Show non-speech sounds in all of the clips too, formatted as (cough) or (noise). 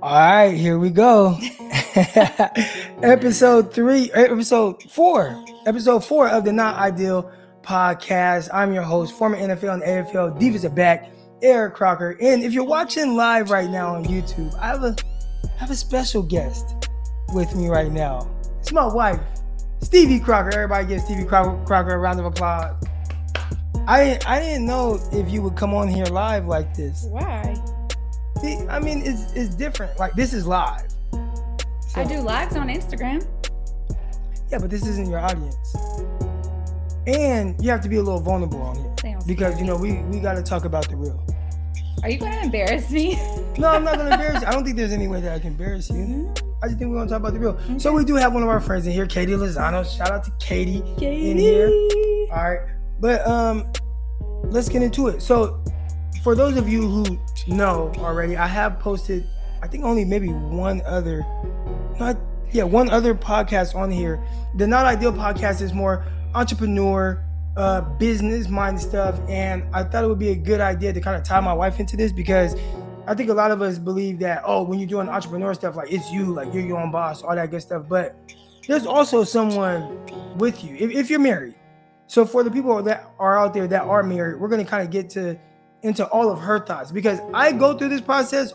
All right, here we go. (laughs) episode three, episode four, episode four of the Not Ideal podcast. I'm your host, former NFL and AFL defensive back, Eric Crocker. And if you're watching live right now on YouTube, I have a I have a special guest with me right now. It's my wife, Styvie Crocker. Everybody give Styvie Crocker, Crocker a round of applause. I I didn't know if you would come on here live like this. Why? I mean, it's it's different. Like this is live. So, I do lives on Instagram. Yeah, but this isn't your audience. And you have to be a little vulnerable on here because you know we we got to talk about the real. Are you going to embarrass me? no, I'm not going to embarrass you. I don't think there's any way that I can embarrass you. Mm-hmm. I just think we're going to talk about the real. Okay. So we do have one of our friends in here, Katie Lozano. Shout out to Katie, Katie. in here. All right, but um, let's get into it. So for those of you who know already, I have posted, I think only maybe one other, not yeah, one other podcast on here. The Not Ideal podcast is more entrepreneur, uh, business minded stuff, and I thought it would be a good idea to kind of tie my wife into this because I think a lot of us believe that oh, when you're doing entrepreneur stuff, like it's you, like you're your own boss, all that good stuff. But there's also someone with you if, if you're married. So for the people that are out there that are married, we're gonna kind of get to into all of her thoughts because I go through this process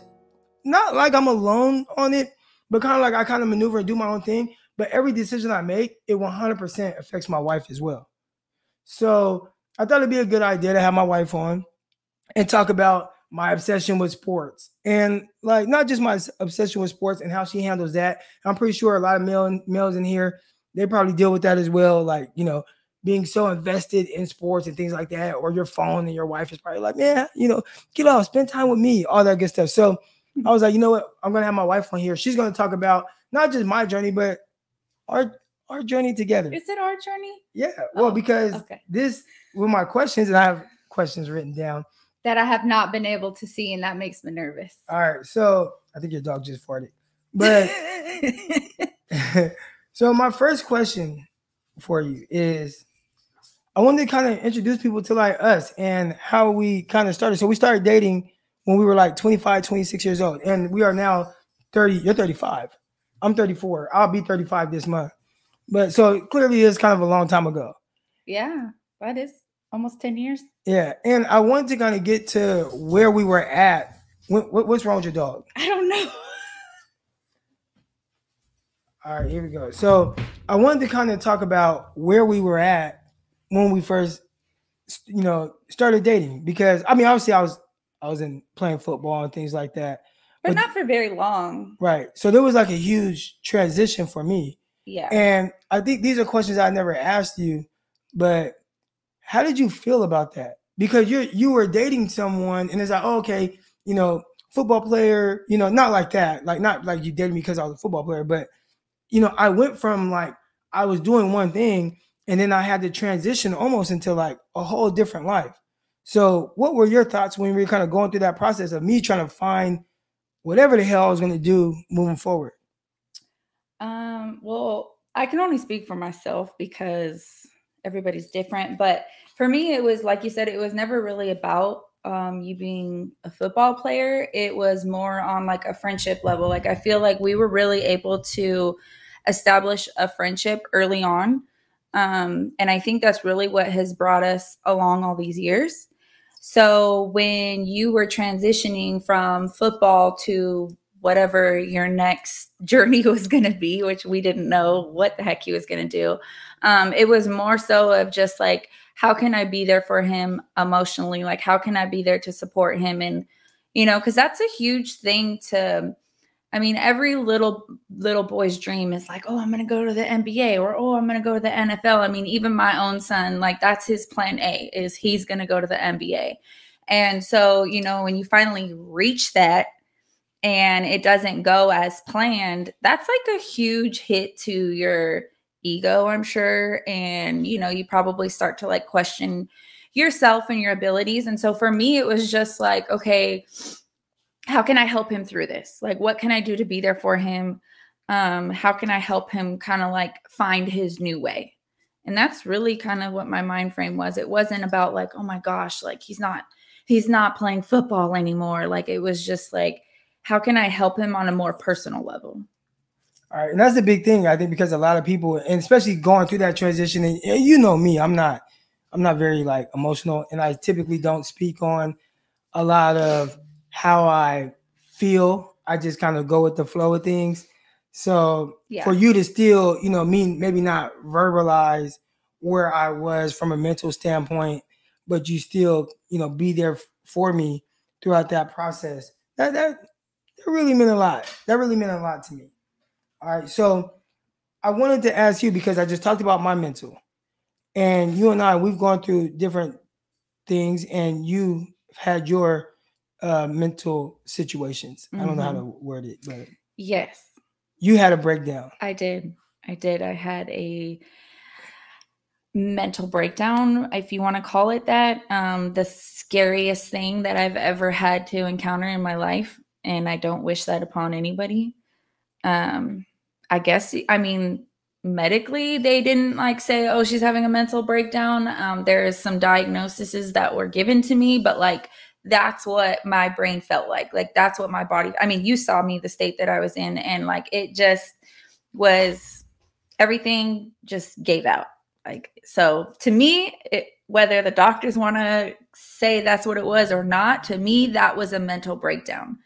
not like I'm alone on it, but kind of like I kind of maneuver and do my own thing. But every decision I make, it 100% affects my wife as well. So I thought it'd be a good idea to have my wife on and talk about my obsession with sports and like not just my obsession with sports and how she handles that. I'm pretty sure a lot of male males in here they probably deal with that as well. Like you know, being so invested in sports and things like that, or your phone and your wife is probably like, yeah, you know, get off, spend time with me, all that good stuff. So I was like, you know what? I'm gonna have my wife on here. She's gonna talk about not just my journey, but our our journey together. Is it our journey? Yeah. Well, oh, because okay. this with my questions, and I have questions written down that I have not been able to see, and that makes me nervous. All right. So I think your dog just farted. But (laughs) (laughs) so my first question for you is I wanted to kind of introduce people to like us and how we kind of started. So we started dating when we were like 25, 26 years old, and we are now 30. You're 35. I'm 34. I'll be 35 this month. But so clearly it's kind of a long time ago. Yeah, that is almost 10 years. Yeah. And I wanted to kind of get to where we were at. What, what's wrong with your dog? I don't know. All right, here we go. So I wanted to kind of talk about where we were at when we first, you know, started dating because I mean, obviously, I was I was in playing football and things like that, but, but not for very long. Right. So there was like a huge transition for me. Yeah. And I think these are questions I never asked you, but how did you feel about that? Because you you were dating someone and it's like, oh, okay, you know, football player, you know, not like that, like not like you dated me because I was a football player, but you know, I went from like I was doing one thing and then I had to transition almost into like a whole different life. So, what were your thoughts when we were kind of going through that process of me trying to find whatever the hell I was going to do moving forward? Um, well, I can only speak for myself because everybody's different. But for me, it was like you said, it was never really about um, you being a football player. It was more on like a friendship level. Like I feel like we were really able to establish a friendship early on um, and I think that's really what has brought us along all these years. So when you were transitioning from football to whatever your next (laughs) journey was going to be, which we didn't know what the heck he was going to do, um, it was more so of just like, how can I be there for him emotionally? Like, how can I be there to support him? And, you know, because that's a huge thing to I mean, every little little boy's dream is like, oh, I'm going to go to the NBA or oh, I'm going to go to the NFL. I mean, even my own son, like that's his plan A is he's going to go to the NBA. And so, you know, when you finally reach that and it doesn't go as planned, that's like a huge hit to your ego, I'm sure, and you know, you probably start to like question yourself and your abilities. And so for me, it was just like, okay, how can I help him through this? Like, what can I do to be there for him? Um, how can I help him kind of like find his new way? And that's really kind of what my mind frame was. It wasn't about like, oh my gosh, like he's not he's not playing football anymore. Like it was just like, how can I help him on a more personal level? All right, and that's the big thing I think because a lot of people, and especially going through that transition, and you know me, I'm not, I'm not very like emotional, and I typically don't speak on a lot of how I feel. I just kind of go with the flow of things. So Yeah. for you to still, you know, me maybe not verbalize where I was from a mental standpoint, but you still, you know, be there for me throughout that process. That that that really meant a lot. That really meant a lot to me. All right. So I wanted to ask you because I just talked about my mental. And you and I, we've gone through different things, and you had your uh, mental situations. I don't know how to word it, but Yes, you had a breakdown. I did. I did. I had a mental breakdown, if you want to call it that. Um, the scariest thing that I've ever had to encounter in my life. And I don't wish that upon anybody. Um, I guess, I mean, medically, they didn't like say, oh, she's having a mental breakdown. Um, there is some diagnoses that were given to me, but like, that's what my brain felt like. Like, that's what my body, I mean, you saw me, the state that I was in, and like, it just was everything just gave out. Like, so to me, it, whether the doctors want to say that's what it was or not, to me, that was a mental breakdown.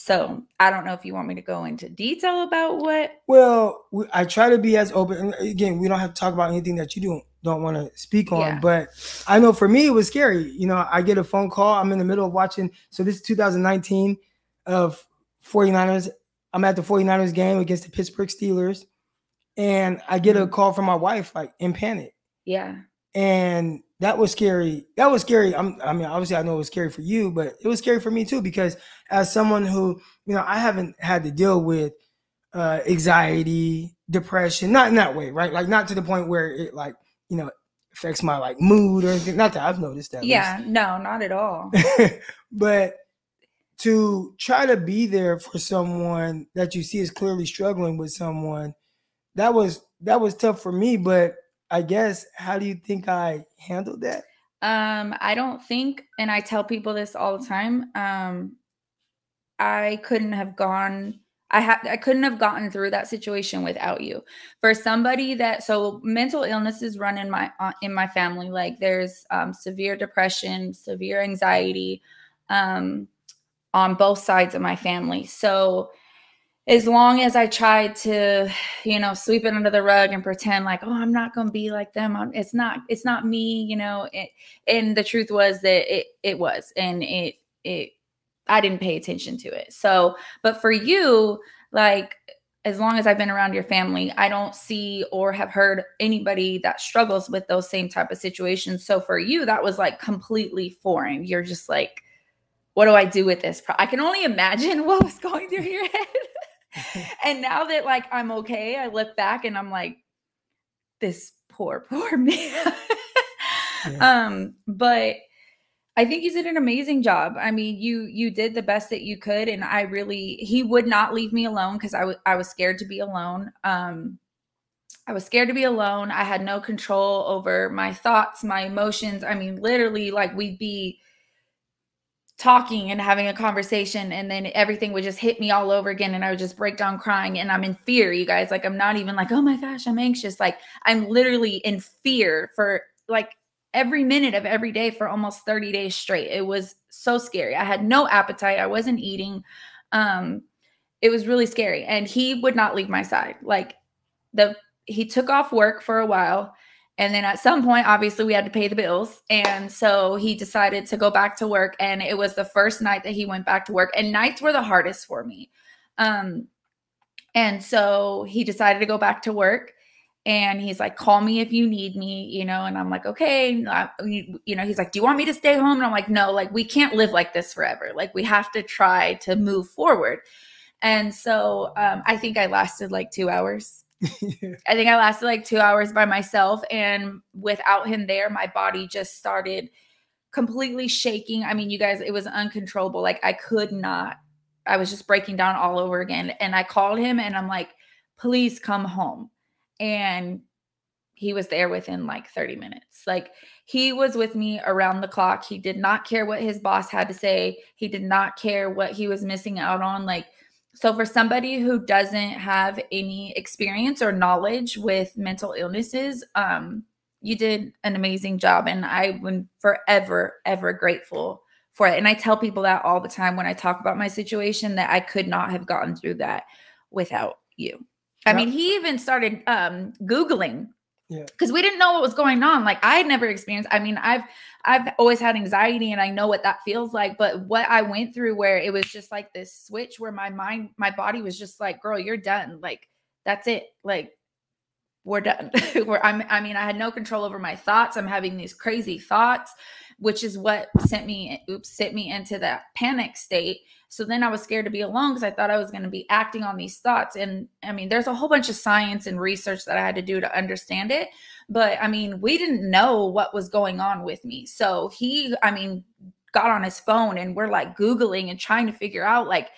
So I don't know if you want me to go into detail about what. Well, we, I try to be as open. And uh, again, we don't have to talk about anything that you don't don't want to speak on. Yeah. But I know for me, it was scary. You know, I get a phone call. I'm in the middle of watching. So this is 2019 of 49ers. I'm at the 49ers game against the Pittsburgh Steelers, and I get a mm-hmm. call from my wife, like in panic. Yeah. and that was scary. That was scary. I'm, I mean, obviously, I know it was scary for you, but it was scary for me too because as someone who, you know, I haven't had to deal with uh, anxiety, depression, not in that way, right? Like not to the point where it like, you know, affects my like mood or anything. Not that I've noticed that. Yeah. No, not at all. (laughs) but to try to be there for someone that you see is clearly struggling with someone, that was that was tough for me. But I guess how do you think I handled that? Um, I don't think, and I tell people this all the time. Um, I couldn't have gone. I had. I couldn't have gotten through that situation without you. For somebody that so mental illnesses run in my uh, in my family. Like there's um, severe depression, severe anxiety, um, on both sides of my family. So as long as I tried to, you know, sweep it under the rug and pretend like, oh, I'm not gonna be like them. I'm, it's not. It's not me. You know. It, and the truth was that it it was, and it it I didn't pay attention to it. So, but for you, like as long as I've been around your family, I don't see or have heard anybody that struggles with those same type of situations. So for you, that was like completely foreign. You're just like, what do I do with this? I can only imagine (laughs) what was going through your head. (laughs) and now that like I'm okay, I look back and I'm like, this poor, (laughs) poor me. Um, but I think you did an amazing job. I mean, you you did the best that you could, and I really he would not leave me alone because I was I was scared to be alone. Um, I was scared to be alone. I had no control over my thoughts, my emotions. I mean, literally, like we'd be talking and having a conversation and then everything would just hit me all over again and I would just break down crying and I'm in fear you guys. Like I'm not even like oh my gosh I'm anxious. Like I'm literally in fear for like every minute of every day for almost 30 days straight. It was so scary. I had no appetite. I wasn't eating. Um it was really scary. And he would not leave my side. Like the he took off work for a while and then at some point, obviously, we had to pay the bills. And so he decided to go back to work. And it was the first night that he went back to work. And nights were the hardest for me. Um, and so he decided to go back to work. And he's like, call me if you need me, you know? And I'm like, okay. I- You you know, he's like, do you want me to stay home? And I'm like, no, like, we can't live like this forever. Like, we have to try to move forward. And so um, I think I lasted like two hours. (laughs) I think I lasted like two hours by myself. And without him there, my body just started completely shaking. I mean, you guys, it was uncontrollable. Like I could not, I was just breaking down all over again. And I called him and I'm like, please come home. And he was there within like 30 minutes. Like he was with me around the clock. He did not care what his boss had to say. He did not care what he was missing out on. Like, so for somebody who doesn't have any experience or knowledge with mental illnesses, um, you did an amazing job. And I am forever, ever grateful for it. And I tell people that all the time when I talk about my situation that I could not have gotten through that without you. I mean, he even started um, Googling Yeah. because we didn't know what was going on. Like I had never experienced. I mean, I've I've always had anxiety, and I know what that feels like. But what I went through, where it was just like this switch, where my mind, my body was just like, "Girl, you're done. Like that's it. Like we're done." (laughs) where I'm. I mean, I had no control over my thoughts. I'm having these crazy thoughts, which is what sent me. Oops, sent me into that panic state. So then I was scared to be alone because I thought I was going to be acting on these thoughts. And I mean, there's a whole bunch of science and research that I had to do to understand it. But I mean, we didn't know what was going on with me. So he, I mean, got on his phone and we're like Googling and trying to figure out like,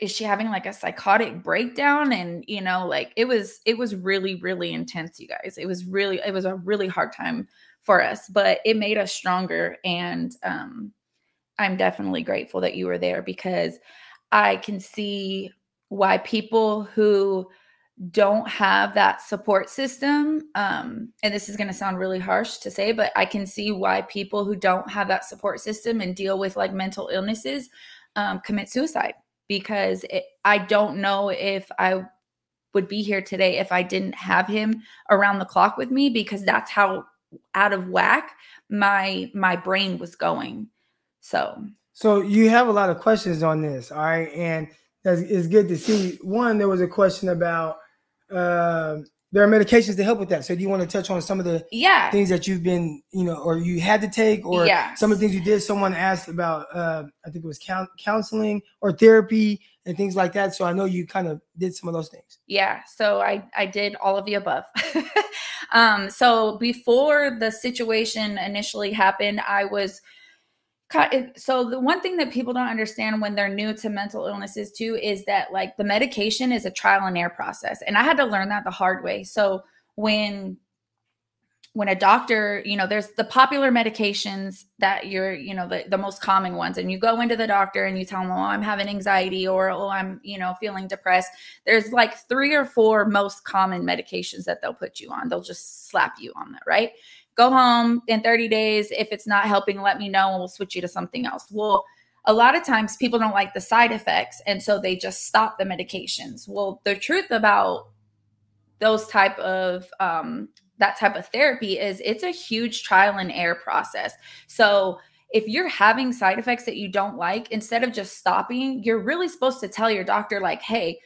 is she having like a psychotic breakdown? And, you know, like it was, it was really, really intense, you guys. It was really, it was a really hard time for us, but it made us stronger. And, um, I'm definitely grateful that you were there because I can see why people who don't have that support system, um, and this is going to sound really harsh to say, but I can see why people who don't have that support system and deal with like mental illnesses um, commit suicide because it, I don't know if I would be here today if I didn't have him around the clock with me because that's how out of whack my my brain was going. So So you have a lot of questions on this, all right? And that's it's good to see. One, there was a question about uh, there are medications to help with that. So do you want to touch on some of the yeah, things that you've been, you know, or you had to take, or Yeah. some of the things you did? Someone asked about, uh, I think it was counseling or therapy and things like that. So I know you kind of did some of those things. yeah. So I I did all of the above. (laughs) um, so before the situation initially happened, I was. So the one thing that people don't understand when they're new to mental illnesses too is that like the medication is a trial and error process, and I had to learn that the hard way. So when when a doctor, you know, there's the popular medications that you're, you know, the, the most common ones, and you go into the doctor and you tell them, oh, I'm having anxiety or, oh, I'm, you know, feeling depressed. There's like three or four most common medications that they'll put you on. They'll just slap you on that, right? Go home in 30 days. If it's not helping, let me know and we'll switch you to something else. Well, a lot of times people don't like the side effects and so they just stop the medications. Well, the truth about those type of um, that type of therapy is it's a huge trial and error process. So if you're having side effects that you don't like, instead of just stopping, you're really supposed to tell your doctor, like, hey,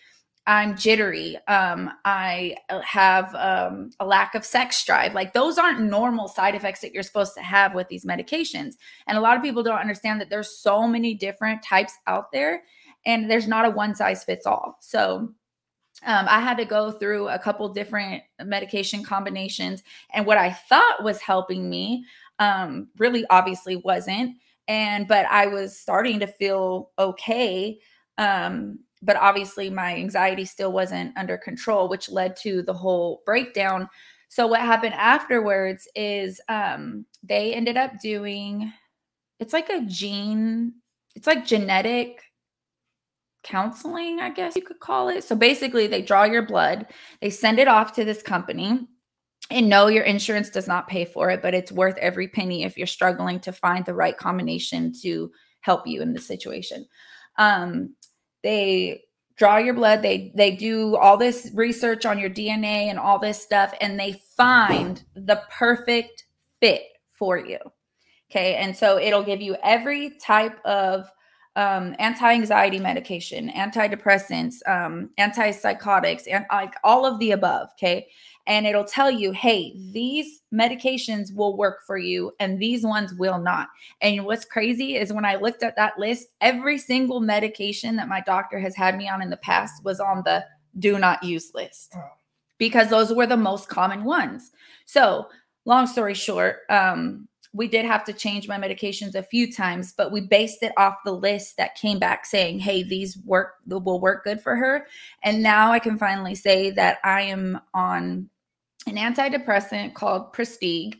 I'm jittery. Um, I have um, a lack of sex drive. Like those aren't normal side effects that you're supposed to have with these medications. And a lot of people don't understand that there's so many different types out there, and there's not a one size fits all. So um, I had to go through a couple different medication combinations, and what I thought was helping me um, really obviously wasn't. And but I was starting to feel okay. Um, but obviously my anxiety still wasn't under control, which led to the whole breakdown. So what happened afterwards is um, they ended up doing it's like a gene, it's like genetic counseling, I guess you could call it. So basically, they draw your blood, they send it off to this company. And no, your insurance does not pay for it, but it's worth every penny if you're struggling to find the right combination to help you in the situation. Um, they draw your blood, they they do all this research on your DNA and all this stuff, and they find the perfect fit for you. Okay, and so it'll give you every type of um, anti-anxiety medication, antidepressants, um, antipsychotics, and like all of the above. Okay, and it'll tell you, hey, these medications will work for you, and these ones will not. And what's crazy is when I looked at that list, every single medication that my doctor has had me on in the past was on the do not use list because those were the most common ones. So, long story short, um, we did have to change my medications a few times, but we based it off the list that came back saying, "Hey, these work will work good for her." And now I can finally say that I am on an antidepressant called Pristiq,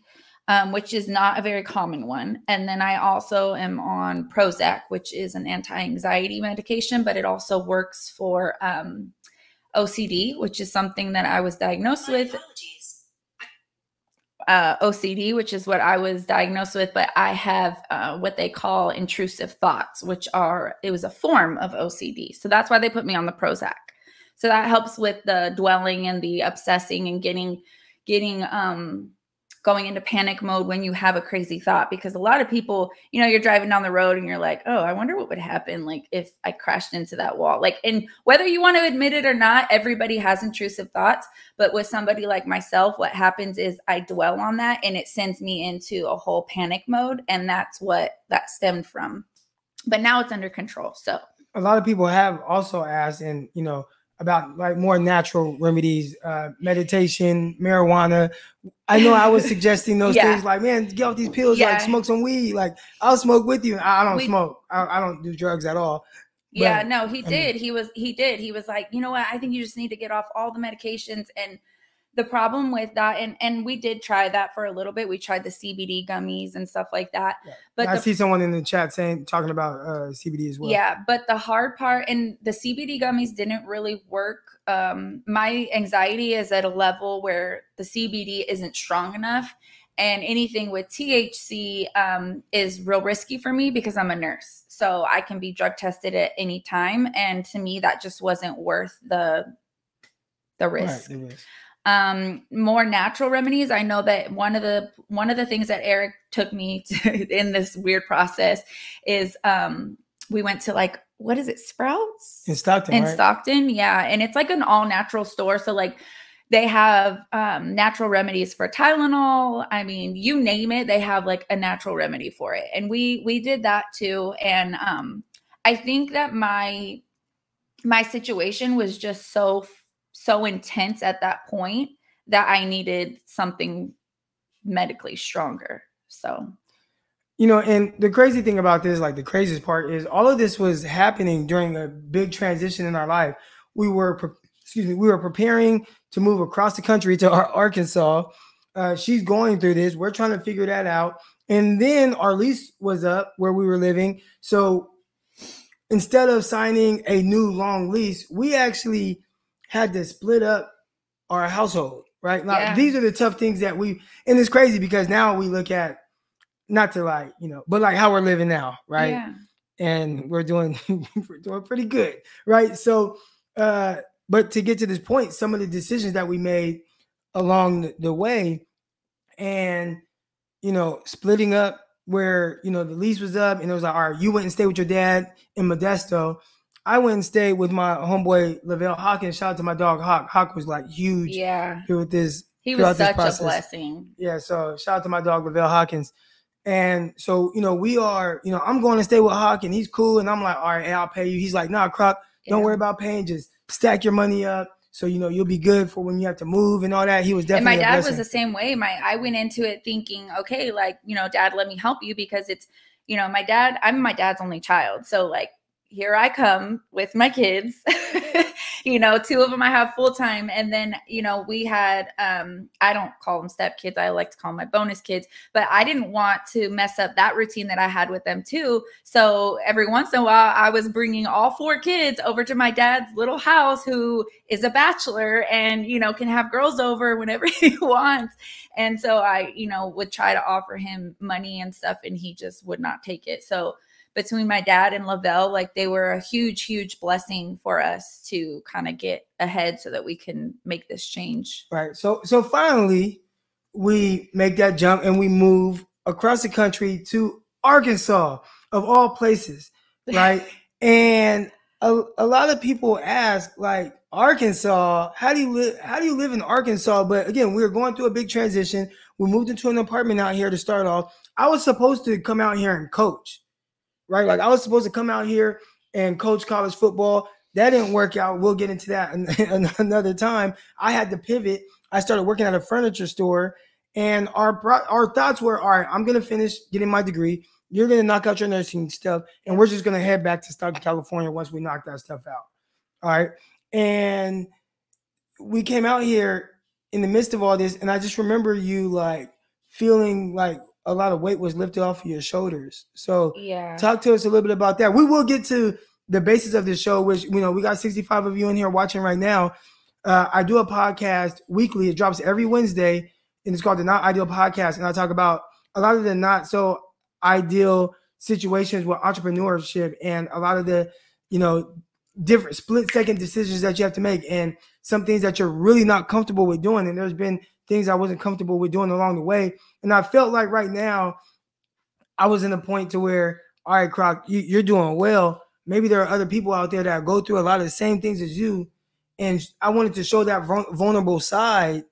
um, which is not a very common one. And then I also am on Prozac, which is an anti anxiety medication, but it also works for um, OCD, which is something that I was diagnosed with. Uh, OCD, which is what I was diagnosed with, but I have uh, what they call intrusive thoughts, which are, it was a form of OCD. So that's why they put me on the Prozac. So that helps with the dwelling and the obsessing and getting, getting, um, going into panic mode when you have a crazy thought because a lot of people you know you're driving down the road and you're like oh i wonder what would happen like if i crashed into that wall. Like and whether you want to admit it or not everybody has intrusive thoughts but with somebody like myself what happens is i dwell on that and it sends me into a whole panic mode and that's what that stemmed from. But now it's under control so. A lot of people have also asked and you know about like more natural remedies, uh, meditation, marijuana. I know I was (laughs) suggesting those yeah. things like, man, get off these pills, yeah. like smoke some weed. Like I'll smoke with you. I, I don't we, smoke. I, I, don't do drugs at all. But, yeah, no, he did. mean, he was he did. He was like, you know what? I think you just need to get off all the medications and the problem with that and and we did try that for a little bit. We tried the cbd gummies and stuff like that. Yeah. but i the, see someone in the chat saying talking about uh, cbd as well. Yeah but the hard part and the cbd gummies didn't really work. Um, my anxiety is at a level where the cbd isn't strong enough and anything with thc um, is real risky for me because i'm a nurse. So i can be drug tested at any time and to me that just wasn't worth the the risk. right, um, more natural remedies. I know that one of the one of the things that Eric took me (laughs) to in this weird process is um, we went to like what is it Sprouts in Stockton in right? Stockton, yeah, and it's like an all natural store. So like they have um, natural remedies for Tylenol. I mean, you name it, they have like a natural remedy for it, and we we did that too. And um, I think that my my situation was just so so intense at that point that I needed something medically stronger. So, you know, and the crazy thing about this, like the craziest part is all of this was happening during a big transition in our life. We were, excuse me, we were preparing to move across the country to Arkansas. Uh, she's going through this. We're trying to figure that out. And then our lease was up where we were living. So instead of signing a new long lease, we actually had to split up our household, right? Now, yeah. these are the tough things that we, and it's crazy because now we look at, not to like, you know, but like how we're living now, right? Yeah. And we're doing, (laughs) we're doing pretty good, right? So, uh, but to get to this point, some of the decisions that we made along the way and, you know, splitting up where, you know, the lease was up and it was like, all right, you went and stay with your dad in Modesto I went and stayed with my homeboy Lavelle Hawkins. Shout out to my dog Hawk. Hawk was like huge. Yeah. Here with this. He was such a blessing. Yeah. So shout out to my dog Lavelle Hawkins. And so, you know, we are, you know, I'm going to stay with Hawk and he's cool. And I'm like, all right, hey, I'll pay you. He's like, nah, Crock, don't yeah. worry about paying. Just stack your money up. So, you know, you'll be good for when you have to move and all that. He was definitely. And my dad was the same way. My I went into it thinking, okay, like, you know, dad, let me help you because it's, you know, my dad, I'm my dad's only child. So like here I come with my kids. (laughs) you know, two of them I have full time. And then, you know, we had, um, I don't call them step kids. I like to call them my bonus kids, but I didn't want to mess up that routine that I had with them too. So every once in a while, I was bringing all four kids over to my dad's little house, who is a bachelor and, you know, can have girls over whenever (laughs) he wants. And so I, you know, would try to offer him money and stuff, and he just would not take it. So, between my dad and Lavelle, like they were a huge, huge blessing for us to kind of get ahead so that we can make this change. Right. So so finally we make that jump and we move across the country to Arkansas of all places. (laughs) Right. and a, a lot of people ask like Arkansas, how do you live how do you live in Arkansas? But again, we were going through a big transition. We moved into an apartment out here to start off. I was supposed to come out here and coach right? Like I was supposed to come out here and coach college football. That didn't work out. We'll get into that (laughs) another time. I had to pivot. I started working at a furniture store, and our our thoughts were, all right, I'm gonna finish getting my degree. You're gonna knock out your nursing stuff, and we're just gonna head back to Stockton, California once we knock that stuff out. All right, and we came out here in the midst of all this, and I just remember you like feeling like a lot of weight was lifted off of your shoulders. So Yeah. talk to us a little bit about that. We will get to the basis of this show, which you know we got 65 of you in here watching right now. Uh, I do a podcast weekly. It drops every Wednesday, and it's called the Not Ideal Podcast. And I talk about a lot of the not so ideal situations with entrepreneurship and a lot of the you know different split second decisions that you have to make and some things that you're really not comfortable with doing. And there's been things I wasn't comfortable with doing along the way. And I felt like right now I was in a point to where, all right, Crock, you, you're doing well. Maybe there are other people out there that go through a lot of the same things as you. And I wanted to show that vulnerable side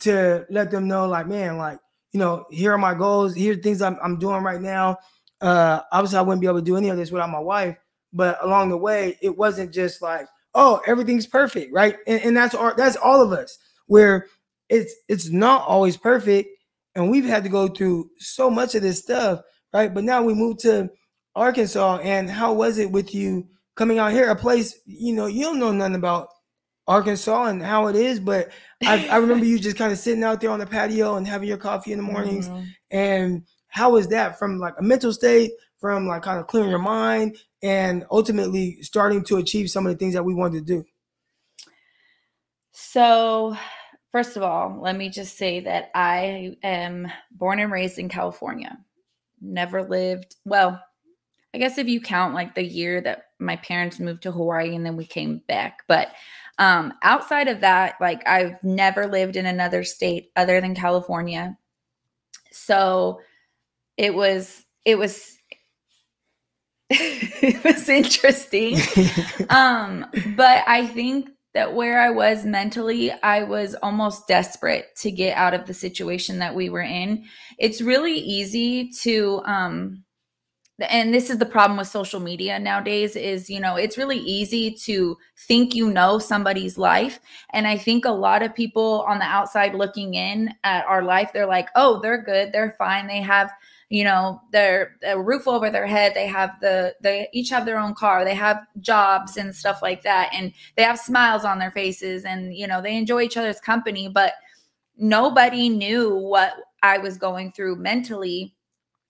to let them know, like, man, like, you know, here are my goals. Here are things I'm, I'm doing right now. Uh, obviously, I wouldn't be able to do any of this without my wife. But along the way, it wasn't just like, oh, everything's perfect, right? And, and that's all, that's all of us. Where it's it's not always perfect, and we've had to go through so much of this stuff, right? But now we moved to Arkansas, and how was it with you coming out here? A place you know you don't know nothing about Arkansas and how it is, but I, I (laughs) remember you just kind of sitting out there on the patio and having your coffee in the mornings. Mhm. And how is that from like a mental state, from like kind of clearing your mind, and ultimately starting to achieve some of the things that we wanted to do? So, first of all, let me just say that I am born and raised in California. Never lived, well, I guess if you count like the year that my parents moved to Hawaii and then we came back. But um, outside of that, like I've never lived in another state other than California. So it was, it was, (laughs) it was interesting (laughs) um but i think that where i was mentally i was almost desperate to get out of the situation that we were in. It's really easy to um and this is the problem with social media nowadays is you know it's really easy to think you know somebody's life. And i think a lot of people on the outside looking in at our life they're like oh they're good. They're fine. They have you know their a roof over their head they have the they each have their own car they have jobs and stuff like that and they have smiles on their faces and you know they enjoy each other's company but nobody knew what i was going through mentally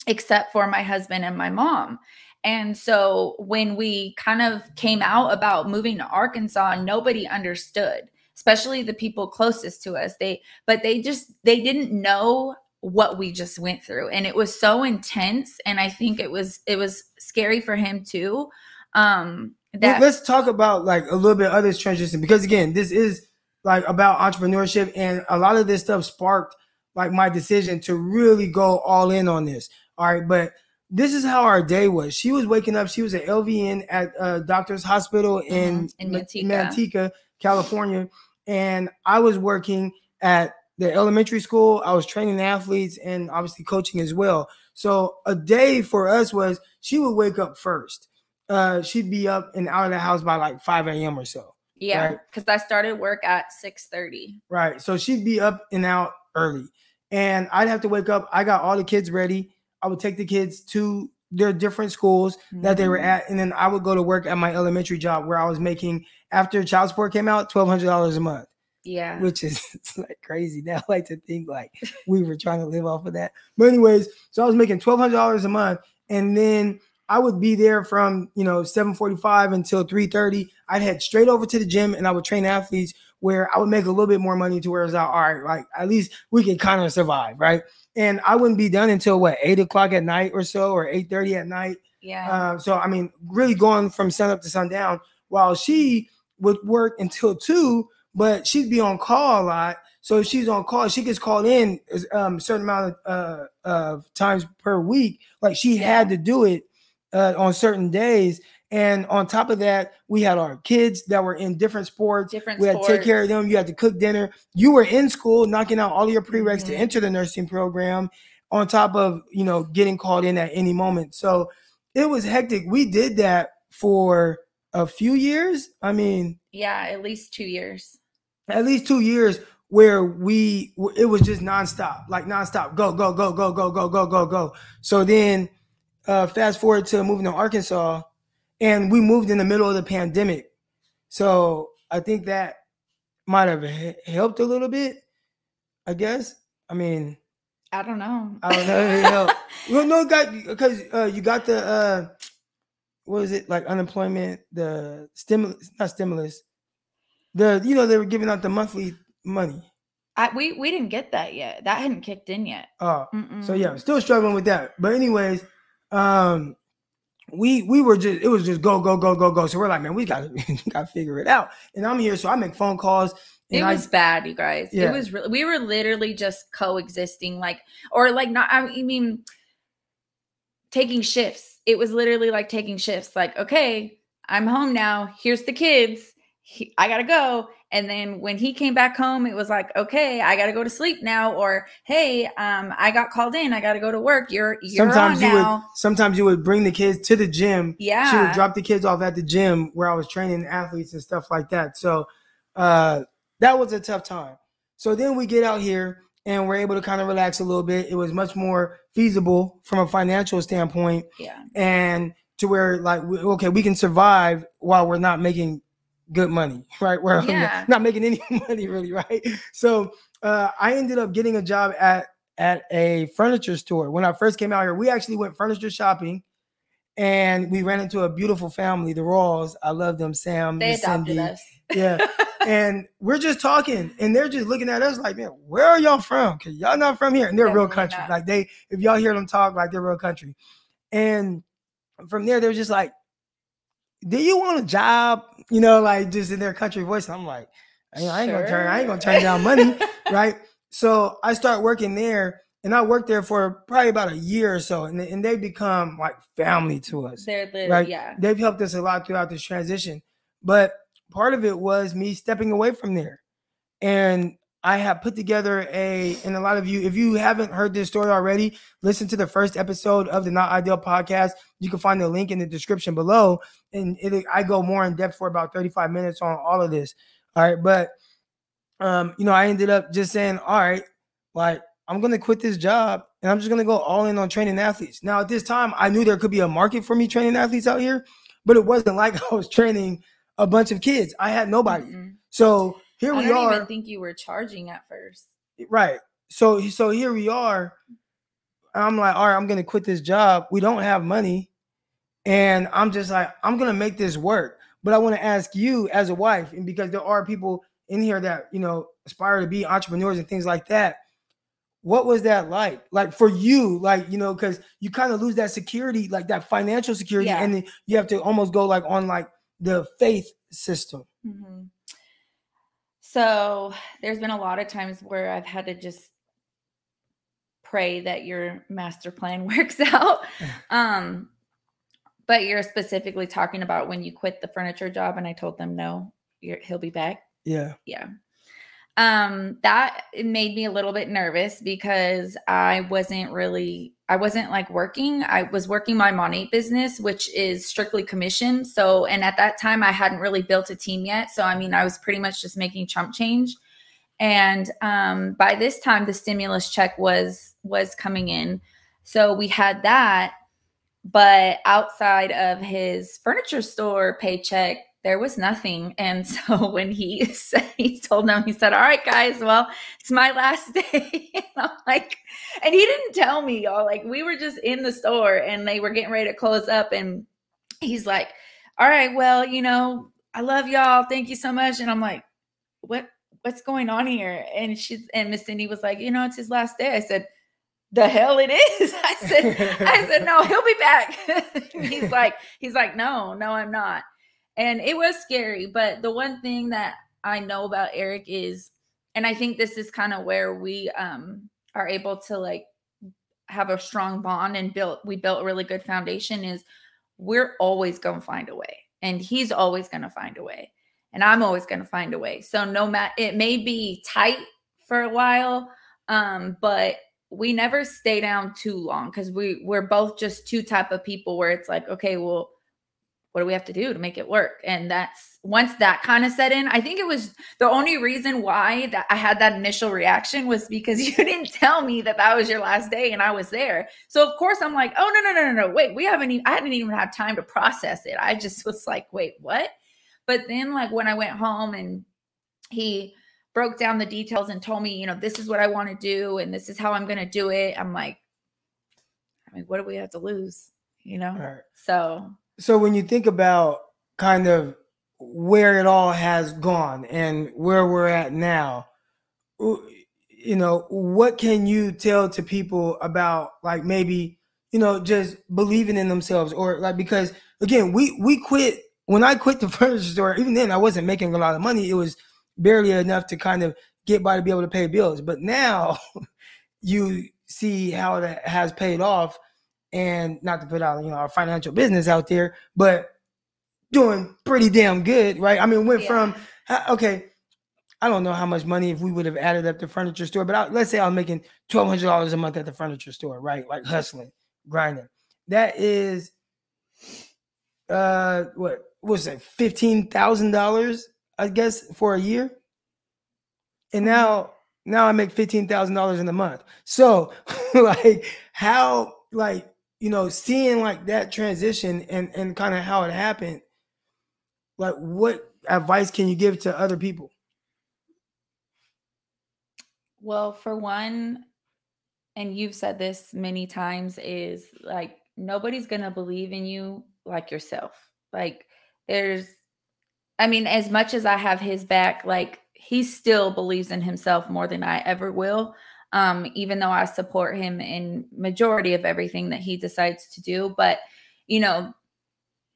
except for my husband and my mom. And so when we kind of came out about moving to arkansas nobody understood especially the people closest to us. They but they just they didn't know what we just went through and it was so intense and i think it was it was scary for him too um that Let's talk about like a little bit of this transition because again, this is like about entrepreneurship, and a lot of this stuff sparked like my decision to really go all in on this. All right, but this is how our day was. She was waking up. She was at LVN at uh, Doctor's Hospital in, Mhm, in Manteca. Manteca, California, and I was working at the elementary school. I was training athletes and obviously coaching as well. So a day for us was she would wake up first. Uh, she'd be up and out of the house by like 5 a.m. or so. yeah right. because i started work at 6 30 Right. So she'd be up and out early. And I'd have to wake up. I got all the kids ready. I would take the kids to their different schools that they were Mm-hmm. at. And then I would go to work at my elementary job where I was making, after child support came out, $1,200 a month, yeah which is (laughs) like crazy. Now I like to think like we were trying to live off of that. But, anyways, so I was making $1,200 a month. And then I would be there from, you know, 745 until 330. I'd head straight over to the gym and I would train athletes where I would make a little bit more money to where it's like, all right, like at least we can kind of survive, right? And I wouldn't be done until what eight o'clock at night or so, or eight thirty at night. yeah Uh, so I mean, really going from sun up to sundown. While she would work until two, but she'd be on call a lot. So if she's on call, she gets called in um, a certain amount of, uh, of times per week. Like she had to do it uh, on certain days. And on top of that, we had our kids that were in different sports. different We had to take care of them. You had to cook dinner. You were in school, knocking out all your prereqs to Mhm. enter the nursing program, on top of you know getting called in at any moment. So it was hectic. We did that for a few years. I mean, yeah at least two years at least two years where we it was just nonstop, like nonstop, go go go go go go go go go. So then, uh, fast forward to moving to Arkansas, and we moved in the middle of the pandemic. So I think that might have helped a little bit I guess. I mean, I don't know. I don't know. (laughs) Well, no, got because uh, you got the uh, what is it like unemployment, the stimulus, not stimulus, the you know they were giving out the monthly money. I, we we didn't get that yet. That hadn't kicked in yet. Oh, so yeah, still struggling with that. But anyways, um, we we were just it was just go go go go go. So we're like, man, we gotta (laughs) gotta figure it out. And I'm here, so I make phone calls. It and I- was bad, you guys. Yeah. It was really. We were literally just coexisting, like, or like not. I mean, taking shifts. It was literally like taking shifts. Like, okay, I'm home now. Here's the kids. He, I gotta go. And then when he came back home, it was like, okay, I gotta go to sleep now. Or hey, um, I got called in. I gotta go to work. You're you're sometimes you would now. sometimes you would bring the kids to the gym. Yeah. She would drop the kids off at the gym where I was training athletes and stuff like that. So uh, that was a tough time. So then we get out here and we're able to kind of relax a little bit. It was much more feasible from a financial standpoint, yeah. and to where like okay, we can survive while we're not making good money, (laughs) right? We're Yeah. not making any (laughs) money really, right? So uh, I ended up getting a job at at a furniture store when I first came out here. We actually went furniture shopping. And we ran into a beautiful family, the Rawls. I love them, Sam, They adopted Cindy. us. Yeah. (laughs) and we're just talking, and they're just looking at us like, man, where are y'all from? Cause y'all not from here. And they're real country. not. Like they, if y'all hear them talk, like they're real country. And from there, they're just like, do you want a job? You know, like just in their country voice. I'm like, I ain't, I ain't gonna turn, I ain't gonna turn down money, (laughs) right? So I start working there, and I worked there for probably about a year or so, and, they- and they become like family to us They're the right? yeah. They've helped us a lot throughout this transition. But part of it was me stepping away from there. And I have put together a, and a lot of you, if you haven't heard this story already, listen to the first episode of the Not Ideal podcast. You can find the link in the description below. And it, I go more in depth for about 35 minutes on all of this. All right. But, um, you know, I ended up just saying, all right, like, I'm going to quit this job and I'm just going to go all in on training athletes. Now, at this time, I knew there could be a market for me training athletes out here, but it wasn't like (laughs) I was training a bunch of kids. I had nobody. Mm-mm. So here we are. even think you were charging at first. Right. So so here we are. I'm like, all right, I'm gonna quit this job. We don't have money. And I'm just like, I'm gonna make this work. But I want to ask you as a wife, and because there are people in here that you know aspire to be entrepreneurs and things like that. What was that like? Like for you, like you know, because you kind of lose that security, like that financial security, Yeah. and then you have to almost go like on like the faith system. Mhm. So there's been a lot of times where I've had to just pray that your master plan (laughs) works out. Um, but you're specifically talking about when you quit the furniture job, and I told them no, you're, he'll be back. Yeah. Yeah. Um, that made me a little bit nervous because I wasn't really, I wasn't like working. I was working my money business, which is strictly commission. So, and at that time, I hadn't really built a team yet. So, I mean, I was pretty much just making chump change. And um, by this time, the stimulus check was was coming in. So we had that, but outside of his furniture store paycheck, there was nothing. And (laughs) so when he (laughs) said, he told them, he said, All right, guys, well, it's my last (laughs) day. and I'm like, and he didn't tell me, y'all. Like, we were just in the store and they were getting ready to close up. And he's like, All right, well, you know, I love y'all. Thank you so much. And I'm like, What? What's going on here? And she's and Miss Cindy was like, you know, it's his last day. I said, the hell it is. I said, I said, no, he'll be back. he's like, he's like, no, no, I'm not. And it was scary. But the one thing that I know about Eric is, and I think this is kind of where we um are able to like have a strong bond and build we built a really good foundation is we're always gonna find a way. And he's always gonna find a way. And I'm always gonna find a way. So no matter it may be tight for a while, um, but we never stay down too long because we we're both just two type of people where it's like okay well what do we have to do to make it work and that's once that kind of set in i think it was the only reason why that i had that initial reaction was because (laughs) you didn't tell me that that was your last day and i was there so of course i'm like oh no no no no no wait we haven't even i hadn't even had time to process it i just (laughs) was like wait what but then like when i went home and he broke down the details and told me, you know, this is what I want to do and this is how I'm going to do it, I'm like, I mean, what do we have to lose? You know? Right. So, So when you think about kind of where it all has gone and where we're at now, you know, what can you tell to people about like maybe, you know, just believing in themselves or like because again, we we quit when I quit the (laughs) furniture store, even then I wasn't making a lot of money. It was barely enough to kind of get by to be able to pay bills. But now (laughs) you see how that has paid off and not to put out, you know, our financial business out there, but doing pretty damn good, right? I mean, went Yeah. from okay, I don't know how much money if we would have added up the furniture store, but I, let's say I was making twelve hundred dollars a month at the furniture store, right? Like hustling, grinding. That is, uh, what was it, fifteen thousand dollars, I guess, for a year. And now, now I make fifteen thousand dollars in a month. So, (laughs) like, how, like, you know, seeing like that transition and and kind of how it happened, like, what advice can you give to other people? well, for one, and you've said this many times, is like nobody's going to believe in you like yourself. Like, there's, I mean, as much as I have his back, like, he still believes in himself more than I ever will. Um, even though I support him in majority of everything that he decides to do. But, you know,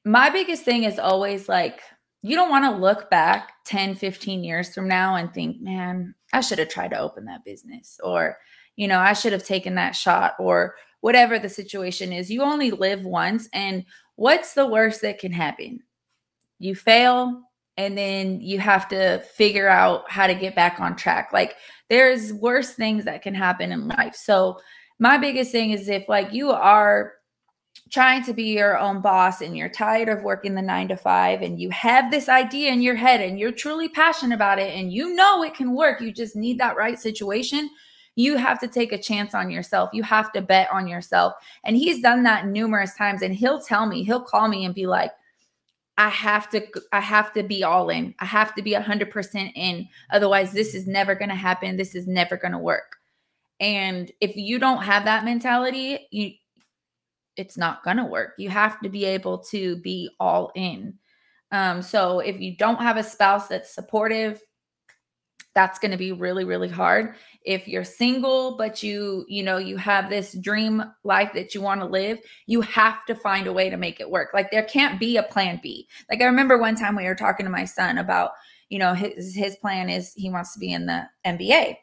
my biggest thing is always like, you don't want to look back 10, 15 years from now and think, man, I should have tried to open that business or, you know, I should have taken that shot or whatever the situation is. You only live once. And what's the worst that can happen? You fail and then you have to figure out how to get back on track. Like there's worse things that can happen in life. So my biggest thing is if like you are trying to be your own boss and you're tired of working the nine to five and you have this idea in your head and you're truly passionate about it and you know it can work, you just need that right situation. You have to take a chance on yourself. You have to bet on yourself. And he's done that numerous times. And he'll tell me, he'll call me and be like, I have to, I have to be all in. I have to be 100% in. Otherwise, this is never going to happen. This is never going to work. And if you don't have that mentality, you, it's not going to work. You have to be able to be all in. Um, so if you don't have a spouse that's supportive, that's going to be really really hard. If you're single but you, you know, you have this dream life that you want to live, you have to find a way to make it work. Like there can't be a plan B. Like I remember one time we were talking to my son about, you know, his his plan is he wants to be in the NBA.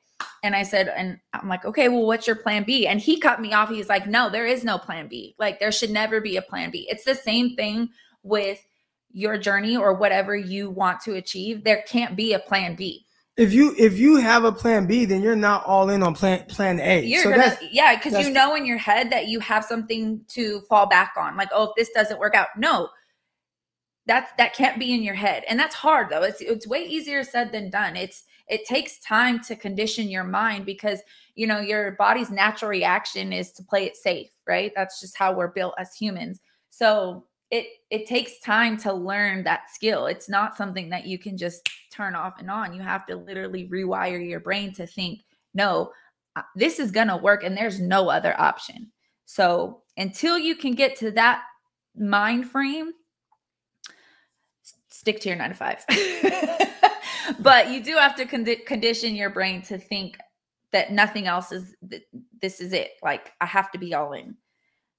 And I said, and I'm like, okay, well, what's your plan B? And he cut me off. He's like, no, there is no plan B. Like, there should never be a plan B. It's the same thing with your journey or whatever you want to achieve. There can't be a plan B. If you if you have a plan B, then you're not all in on plan plan A. You're so gonna, that's yeah, because you know in your head that you have something to fall back on. Like, oh, if this doesn't work out, no, that's that can't be in your head, and that's hard though. It's it's way easier said than done. It's it takes time to condition your mind because you know your body's natural reaction is to play it safe, right? That's just how we're built as humans. So it it takes time to learn that skill. It's not something that you can just turn off and on. You have to literally rewire your brain to think, no, uh, this is going to work and there's no other option. So until you can get to that mind frame, stick to your nine to five. (laughs) but you do have to condi- condition your brain to think that nothing else is th- this is it. Like I have to be all in.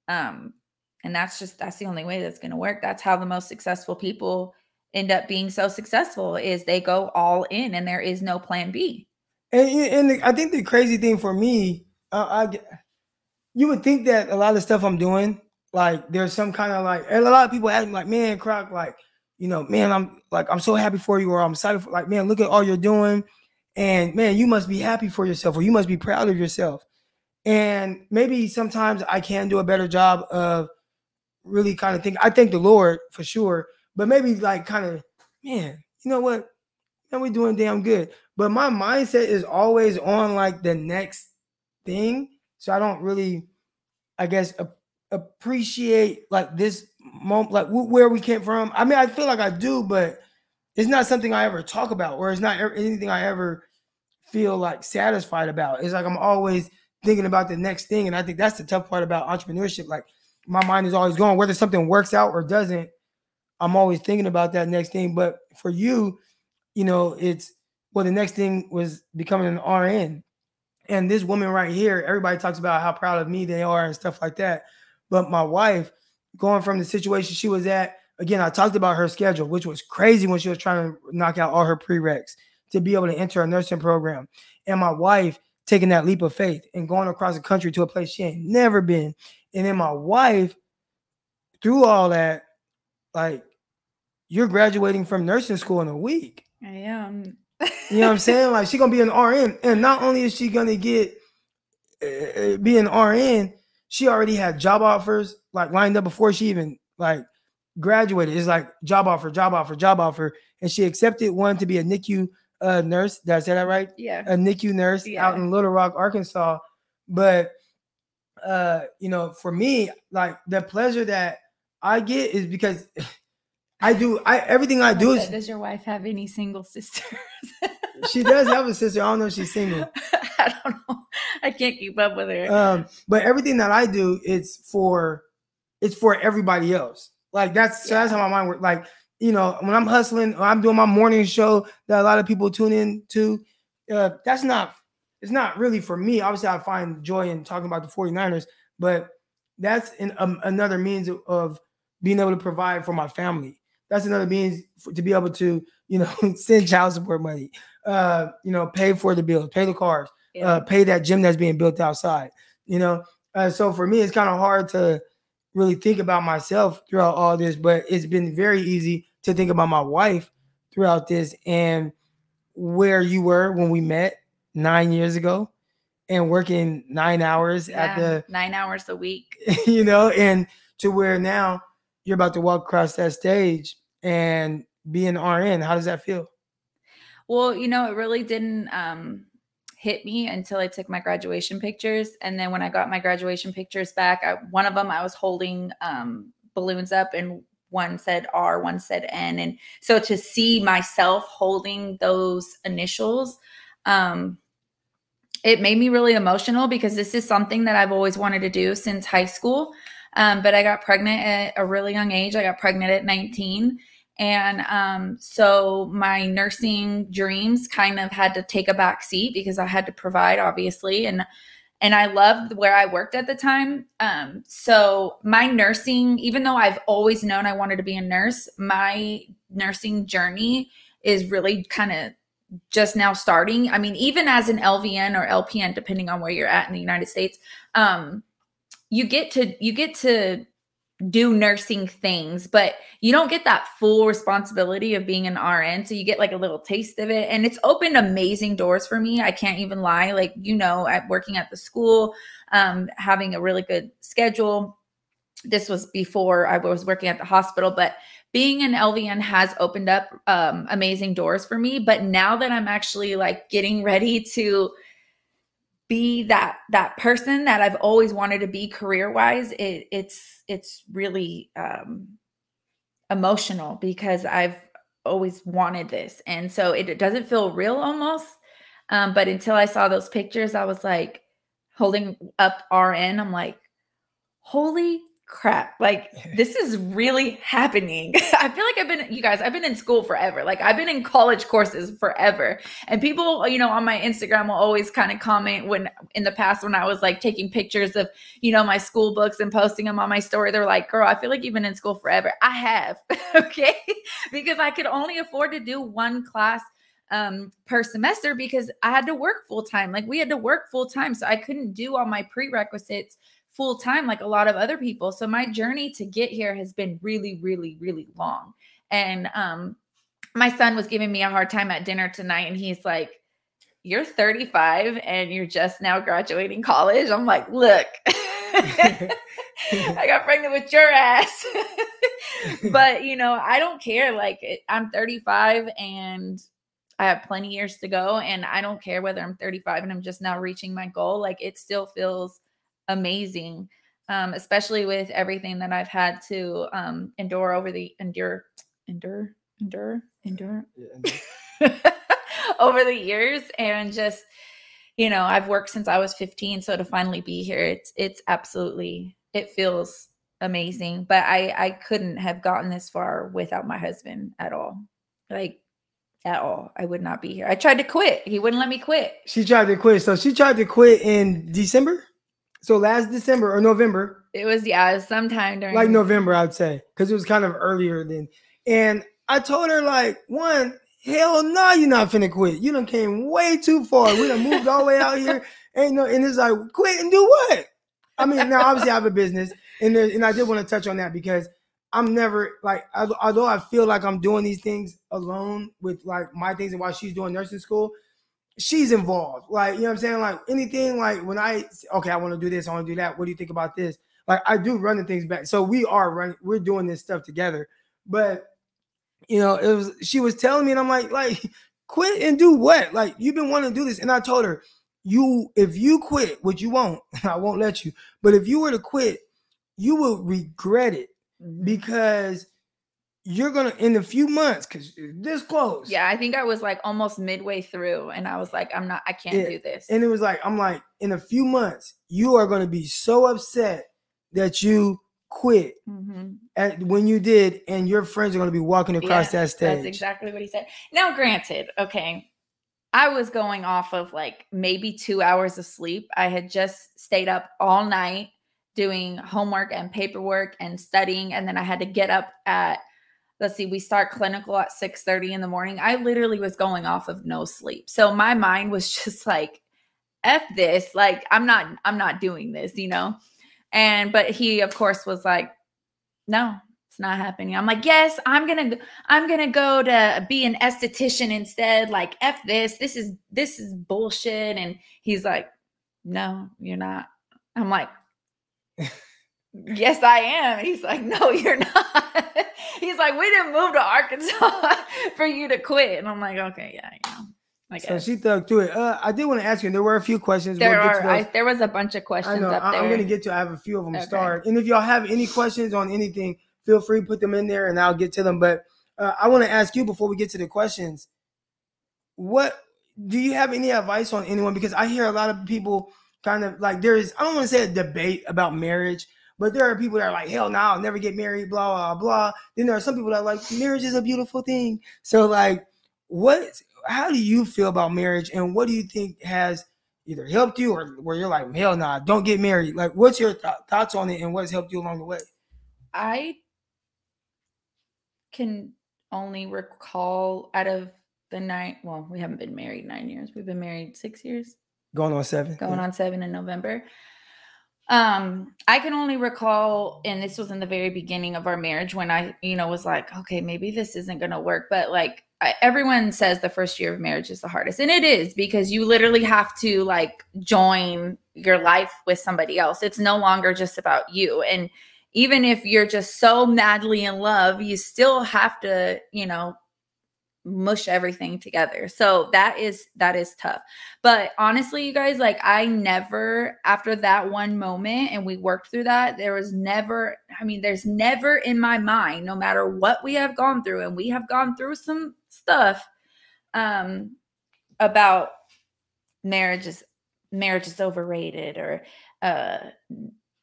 Um, and that's just that's the only way that's going to work. That's how the most successful people end up being so successful is they go all in and there is no plan B. And, and I think the crazy thing for me, uh, I you would think that a lot of stuff I'm doing, like there's some kind of like, and a lot of people ask me like, man, Crock, like, you know, man, I'm like, I'm so happy for you, or I'm excited for, like, man, look at all you're doing, and man, you must be happy for yourself, or you must be proud of yourself. And maybe sometimes I can do a better job of really kind of think. I thank the Lord for sure, but maybe like kind of, man, you know what? Man, we're doing damn good. But my mindset is always on like the next thing. So I don't really, I guess, ap- appreciate like this moment, like wh- where we came from. I mean, I feel like I do, but it's not something I ever talk about, or it's not anything I ever feel like satisfied about. It's like I'm always thinking about the next thing. And I think that's the tough part about entrepreneurship. Like my mind is always going, whether something works out or doesn't, I'm always thinking about that next thing. But for you, you know, it's well, the next thing was becoming an RN. And this woman right here, everybody talks about how proud of me they are and stuff like that. But my wife, going from the situation she was at, again, I talked about her schedule, which was crazy when she was trying to knock out all her prereqs to be able to enter a nursing program. And my wife taking that leap of faith and going across the country to a place she ain't never been. And then my wife, through all that, like, you're graduating from nursing school in a week. I am. You know what I'm saying? Like she gonna be an RN, and not only is she gonna get uh, be an RN, she already had job offers like lined up before she even like graduated. It's like job offer, job offer, job offer, and she accepted one to be a NICU uh, nurse. Did I say that right? Yeah. A NICU nurse Yeah. out in Little Rock, Arkansas. But uh, you know, for me, like the pleasure that I get is because I do I everything I do is Does your wife have any single sisters? (laughs) she does have a sister. I don't know if she's single. (laughs) I don't know. I can't keep up with her. Um, but everything that I do, it's for it's for everybody else. Like that's so that's how my mind works. Like you know, when I'm hustling, or I'm doing my morning show that a lot of people tune in to. Uh, that's not it's not really for me. Obviously, I find joy in talking about the 49ers, but that's in, um, another means of, of being able to provide for my family. That's another means for, to be able to, you know, (laughs) send child support money, uh, you know, pay for the bills, pay the cars, Yeah. uh, pay that gym that's being built outside. You know, uh, so for me, it's kind of hard to really think about myself throughout all this, but it's been very easy to think about my wife throughout this and where you were when we met nine years ago and working nine hours at the nine hours a week. (laughs) you know, and to where now you're about to walk across that stage and be an RN. How does that feel? Well, you know, it really didn't um, hit me until I took my graduation pictures. And then when I got my graduation pictures back, I, one of them I was holding um, balloons up, and one said R, one said N. And so to see myself holding those initials, um, it made me really emotional because this is something that I've always wanted to do since high school. Um, but I got pregnant at a really young age. I got pregnant at 19. And um, so my nursing dreams kind of had to take a back seat because I had to provide, obviously. And and I loved where I worked at the time. Um, so my nursing, even though I've always known I wanted to be a nurse, my nursing journey is really kind of just now starting. I mean, even as an LVN or LPN, depending on where you're at in the United States, um, you get to you get to do nursing things, but you don't get that full responsibility of being an RN. So you get like a little taste of it. And it's opened amazing doors for me. I can't even lie. Like, you know, at working at the school, um, having a really good schedule. This was before I was working at the hospital, but being an LVN has opened up um, amazing doors for me. But now that I'm actually like getting ready to be that that person that I've always wanted to be career wise, it, it's it's really um, emotional because I've always wanted this, and so it, it doesn't feel real almost. Um, but until I saw those pictures, I was like holding up RN. I'm like, holy crap like (laughs) this is really happening. (laughs) I feel like i've been you guys i've been in school forever. Like i've been in college courses forever. And people you know on my instagram will always kind of comment when in the past when i was like taking pictures of you know my school books and posting them on my story they're like girl i feel like you've been in school forever. I have (laughs) okay? Because i could only afford to do one class um per semester because i had to work full time. Like we had to work full time so i couldn't do all my prerequisites full time like a lot of other people. So my journey to get here has been really, really, really long. And um, my son was giving me a hard time at dinner tonight, and he's like, "You're 35 and you're just now graduating college." I'm like, "Look." (laughs) I got pregnant with your ass. (laughs) but, you know, I don't care. Like, I'm 35 and I have plenty years to go. And I don't care whether I'm 35 and I'm just now reaching my goal. Like, it still feels amazing, um, especially with everything that I've had to um, endure over the endure, endure, endure, endure (laughs) over the years and just you know, I've worked since I was 15, so to finally be here, it's it's absolutely it feels amazing. But I I couldn't have gotten this far without my husband at all. Like at all. I would not be here. I tried to quit. He wouldn't let me quit. She tried to quit. So she tried to quit in December. So last December or November. It was yeah, it was sometime during like November, I'd say, because it was kind of earlier than. And I told her like one, hell no, nah, you're not finna quit. You done came way too far. We done moved all the way out here. (laughs) Ain't no, and it's like quit and do what? I mean, now obviously I have a business, and there, and I did want to touch on that because I'm never like, although I feel like I'm doing these things alone with like my things and while she's doing nursing school, she's involved. Like, you know what I'm saying? Like anything, like when I okay, I want to do this, I want to do that. What do you think about this? Like I do running things back. So we are running, we're doing this stuff together. But you know, it was she was telling me, and I'm like, like, (laughs) quit and do what? Like, you've been wanting to do this. And I told her, you if you quit, which you won't, (laughs) I won't let you, but if you were to quit, you will regret it mm-hmm. because you're gonna in a few months because this close. Yeah, I think I was like almost midway through, and I was like, I'm not, I can't yeah. do this. And it was like, I'm like, in a few months, you are gonna be so upset that you quit mm-hmm. at, when you did, and your friends are to be walking across yeah, that stage. That's exactly what he said. Now, granted, okay, I was going off of like maybe two hours of sleep. I had just stayed up all night doing homework and paperwork and studying, and then I had to get up at let's see we start clinical at 6 30 in the morning i literally was going off of no sleep so my mind was (laughs) just like f this like i'm not i'm not doing this you know and but he of course was like, no, it's not happening. I'm like, yes, I'm gonna I'm gonna go to be an esthetician instead. Like, F this, this is this is bullshit. And he's like, No, you're not. I'm like, Yes, I am. He's like, No, (laughs) you're not. he's like, We didn't move to Arkansas (laughs) for you to quit. And I'm like, Okay, yeah, know. I guess. So she thug to it. Uh, I did want to ask you. There were a few questions. There we'll are. I, there was a bunch of questions. I know. I, am going to get to. I have a few of them okay. start. And if y'all have any questions on anything, feel free to put them in there, and I'll get to them. But uh, I want to ask you before we get to the questions. What do you have any advice on anyone? Because I hear a lot of people kind of like there is. I don't want to say a debate about marriage, but there are people that are like, hell no, I'll never get married, blah, blah, blah. Then there are some people that are like, marriage is a beautiful thing. So, like, what how do you feel about marriage and what do you think has either helped you or where you're like, hell nah, don't get married? Like, what's your th- thoughts on it and what's helped you along the way? I can only recall out of the nine, well, we haven't been married nine years. We've been married six years. Going on seven. Going yeah. on seven in November. Um, I can only recall, and this was in the very beginning of our marriage when I, you know, was like, okay, maybe this isn't going to work. But like, I, everyone says the first year of marriage is the hardest, and it is because you literally have to like join your life with somebody else. It's no longer just about you. And even if you're just so madly in love, you still have to, you know, mush everything together. So that is that is tough. But honestly, you guys, like I never after that one moment and we worked through that, there was never I mean, there's never in my mind no matter what we have gone through and we have gone through some stuff um about marriage is marriage is overrated or uh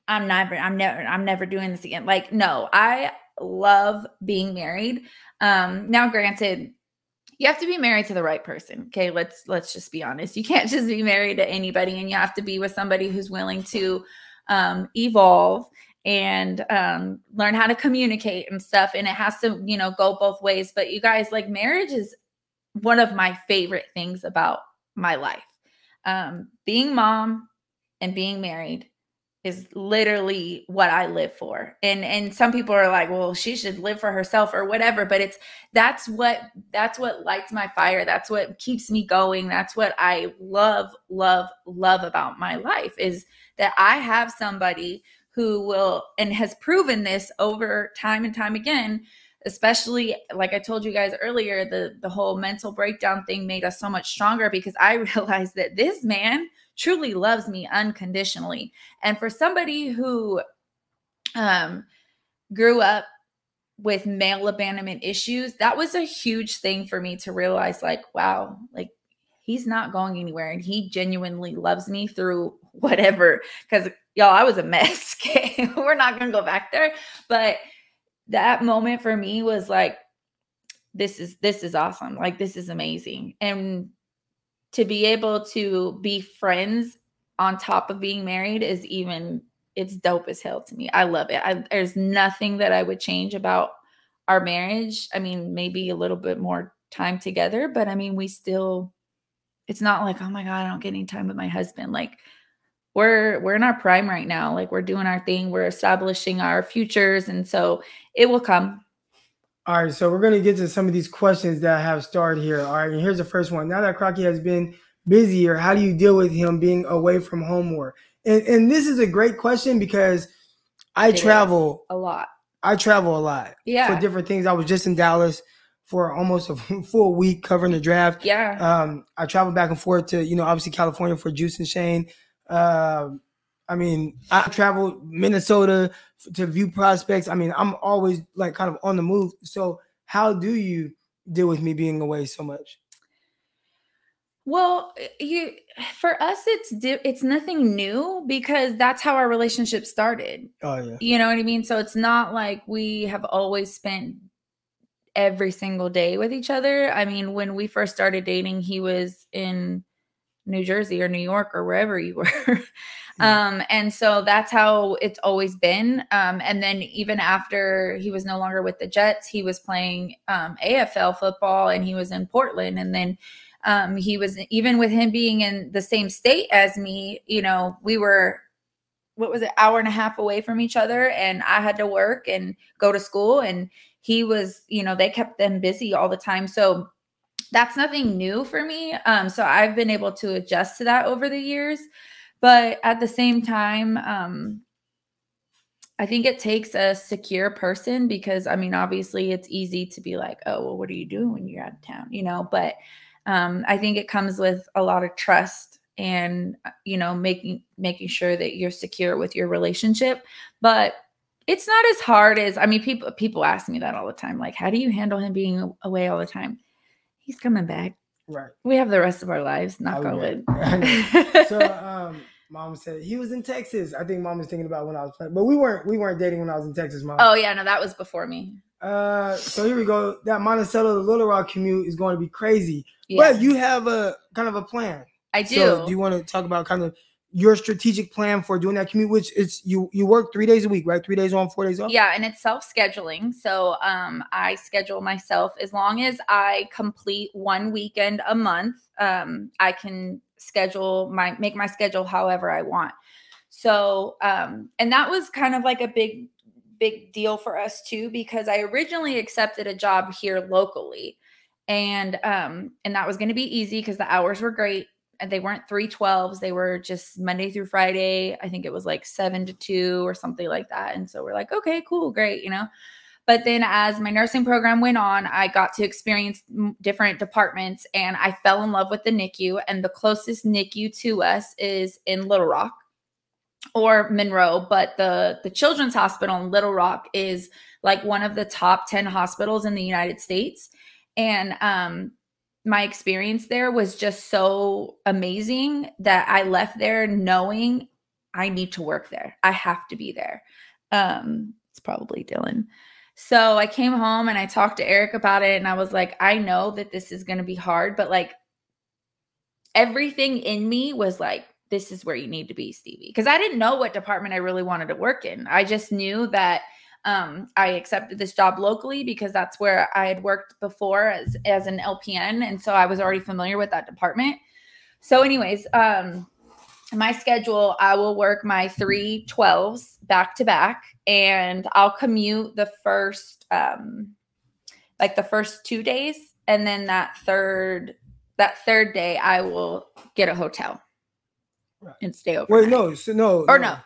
I'm never I'm never I'm never doing this again. Like no, I love being married. Um now granted you have to be married to the right person okay? Let's let's just be honest. You can't (laughs) just be married to anybody and you have to be with somebody who's willing to um, evolve and um, learn how to communicate and stuff and it has to you know go both ways. But you guys like marriage is one of my favorite things about my life. Um, being mom and being married is literally what I live for. And and some people are like, well, she should live for herself or whatever, but it's that's what that's what lights my fire. That's what keeps me going. That's what I love love love about my life is that I have somebody who will and has proven this over time and time again especially like i told you guys earlier the the whole mental breakdown thing made us so much stronger because i (laughs) realized that this man truly loves me unconditionally. And for somebody who um, grew up with male abandonment issues, that was a huge thing for me to realize like, wow, like he's not going anywhere and he genuinely loves me through (laughs) whatever because y'all i was a mess (laughs) okay? We're not gonna go back there. But that moment for me was like this is this is awesome. Like this is amazing. And to be able to be friends on top of being married is even it's dope as hell to me. I love it. I, there's nothing that i would change about our marriage. I mean maybe a little bit more time together but i mean we still it's not like oh my god i don't get any time with my husband. Like we're we're in our prime right now. Like we're doing our thing. We're establishing our futures. And so it will come all right so we're going to get to some of these questions that have started here. All right and here's the first one. Now that crocky has been busier how do you deal with him being away from home more? And, and this is a great question because i It travel a lot. I travel a lot Yeah. for different things. I was just in dallas for almost a (laughs) full week covering the draft. Yeah. Um, I traveled back and forth to, you know, obviously California for Juice and Shane. Um, I mean, I traveled Minnesota to view prospects. I mean, I'm always like kind of on the move. So, how do you deal with me being away so much? Well, you for us it's di- it's nothing new because that's how our relationship started. Oh yeah, You know what I mean? So it's not like we have always spent every single day with each other. I mean, when we first started dating, he was in New Jersey or New York or wherever you (laughs) were. Um and so that's how it's always been. Um and then even after he was no longer with the Jets, he was playing um AFL football and he was in Portland. And then um he was even with him being in the same state as me, you know, we were what was it hour and a half away from each other and i had to work and go to school. And he was you know they kept them busy all the time. So that's nothing new for me. Um so i've been able to adjust to that over the years but at the same time um i think it takes a secure person because i mean obviously it's easy to be like oh well what are you doing when you're out of town you know but um i think it comes with a lot of trust and uh, you know making making sure that you're secure with your relationship but it's not as hard as i mean people people ask me that all the time like how do you handle him being away all the time he's coming back right. we have the rest of our lives not on yeah. wood (laughs) I know. So, um, mom said he was in Texas. I think mom was thinking about when I was playing, but we weren't. We weren't dating when I was in Texas, mom. oh yeah no that was before me Uh, so here we go. That Monticello to Little Rock commute is going to be crazy. yeah But you have a kind of a plan. i do So do you want to talk about kind of your strategic plan for doing that commute? Which is you you work three days a week, right? Three days on, four days off. Yeah, and it's self-scheduling. So um I schedule myself as long as I complete one weekend a month, um I can schedule my make my schedule however I want. So um and that was kind of like a big big deal for us too because I originally accepted a job here locally. And um and that was going to be easy because the hours were great and they weren't 312s they were just monday through friday i think it was like 7 to 2 or something like that and so we're like okay cool great you know but then as my nursing program went on i got to experience different departments and i fell in love with the nicu and the closest nicu to us is in little rock or monroe but the the children's hospital in little rock is like one of the top 10 hospitals in the united states and um my experience there was just so amazing that I left there knowing I need to work there. I have to be there. Um, it's probably Dylan. So I came home and I talked to Eric about it, and I was like, I know that this is going to be hard, but like everything in me was like, this is where you need to be, Styvie. Because I didn't know what department I really wanted to work in. I just knew that um, I accepted this job locally because that's where I had worked before as as an LPN, and so I was already familiar with that department. So, anyways, um, my schedule, I will work my three 12s back to back, and I'll commute the first, um, like the first two days, and then that third that third day, I will get a hotel Right. and stay over. Wait, no, so no, or no,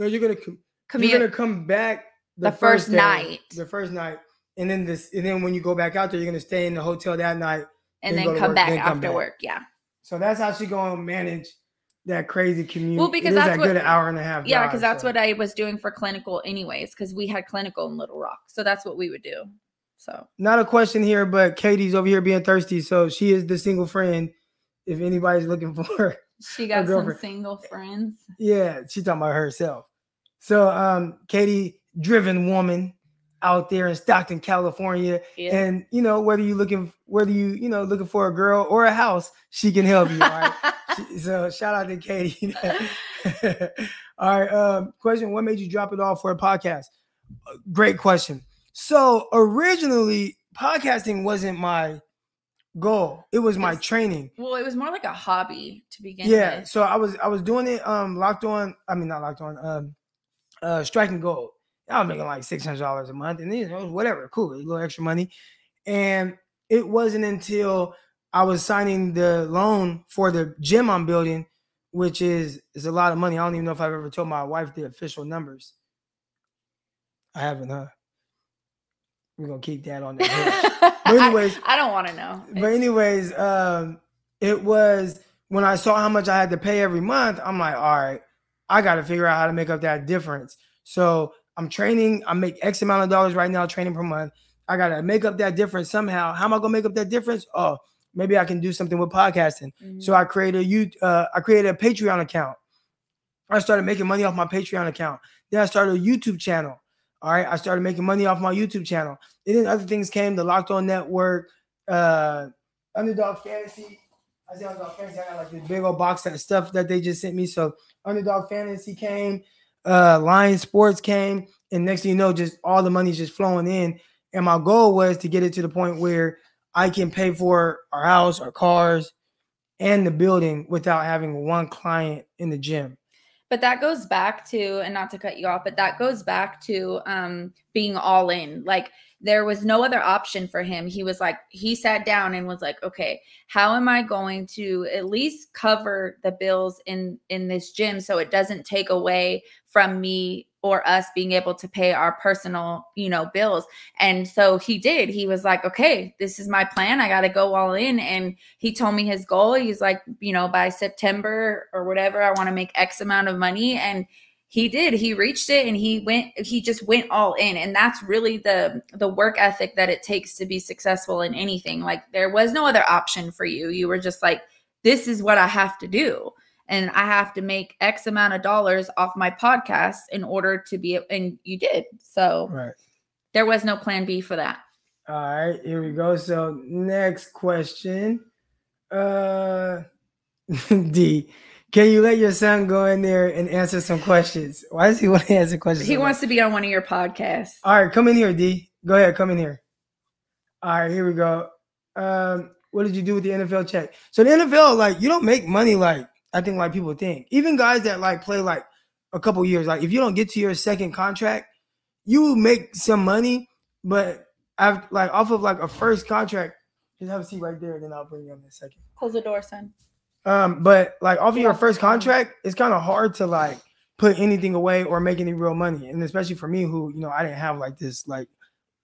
no. You're gonna com- commute. you're gonna come back The first day, night. the first night, and then this, and then when you go back out there, you're gonna stay in the hotel that night. and then then come work, back then come after back. work. Yeah. So that's how she gonna manage that crazy commute. Well, because that's that what- good hour and a half. Yeah, because that's so. what I was doing for clinical, anyways, because we had clinical in Little Rock. So that's what we would do. So Not a question here, but Katie's over here being thirsty, so she is the single friend if anybody's looking for her, She got some single friends. Yeah, she talking about herself. So um Katie, driven woman out there in Stockton, California. Yeah. And you know, whether you looking whether you, you know, looking for a girl or a house, she can help you. All right. (laughs) (laughs) So shout out to Katie. (laughs) all right. Um, question: What made you drop it off for a podcast? Great question. So originally, podcasting wasn't my goal. It was my It's- training. well, it was more like a hobby to begin Yeah. with. So I was I was doing it um locked on. I mean not locked on. Um, uh, striking gold. I was making like six hundred dollars a month, and you know whatever, cool, a little extra money. And it wasn't until I was signing the loan for the gym I'm building, which is is a lot of money. I don't even know if I've ever told my wife the official numbers. I haven't, huh? We're gonna keep that on the. (laughs) (laughs) But anyways- I, don't want to know. But anyways, um, it was when I saw how much I had to pay every month. I'm like, all right, I got to figure out how to make up that difference. So I'm training. I make X amount of dollars right now training per month. I got to make up that difference somehow. How am I gonna make up that difference? Oh, maybe I can do something with podcasting. Mhm. So I created a you uh, I created a Patreon account. I started making money off my Patreon account. Then I started a YouTube channel. All right, I started making money off my YouTube channel. And then other things came, the Locked On Network, uh, Underdog Fantasy. I say Underdog Fantasy. I got like this big old box of stuff that they just sent me. So Underdog Fantasy came, uh, Lion Sports came, and next thing you know, just all the money's just flowing in. And my goal was to get it to the point where I can pay for our house, our cars, and the building without having one client in the gym. but that goes back to and not to cut you off but that goes back to um being all in like there was no other option for him. He was like he sat down and was like okay how am i going to at least cover the bills in in this gym so it doesn't take away from me or us being able to pay our personal you know bills? And so he did. He was like okay this is my plan. I got to go all in. And he told me his goal. He's like you know by september or whatever i want to make x amount of money. And he did he reached it and he went he just went all in and that's really the the work ethic that it takes to be successful in anything like there was no other option for you you were just like this is what i have to do and i have to make x amount of dollars off my podcast in order to be and you did so Right. there was no plan b for that All right, here we go. So next question. Uh (laughs) D. Can you let your son go in there and answer some questions? Why does he (laughs) want to answer questions? he wants much? to be on one of your podcasts All right, come in here, D. Go ahead, come in here. All right, here we go. Um, what did you do with the NFL check? So the NFL, like, you don't make money like I think like people think. Even guys that like play like a couple years, like if you don't get to your second contract, you make some money, but I've like off of like a first contract. Just have a seat right there, and then I'll bring you up in a second. close the door son Um, but like off of Get your first contract, it's kind of hard to like put anything away or make any real money. And especially for me, who you know, I didn't have like this like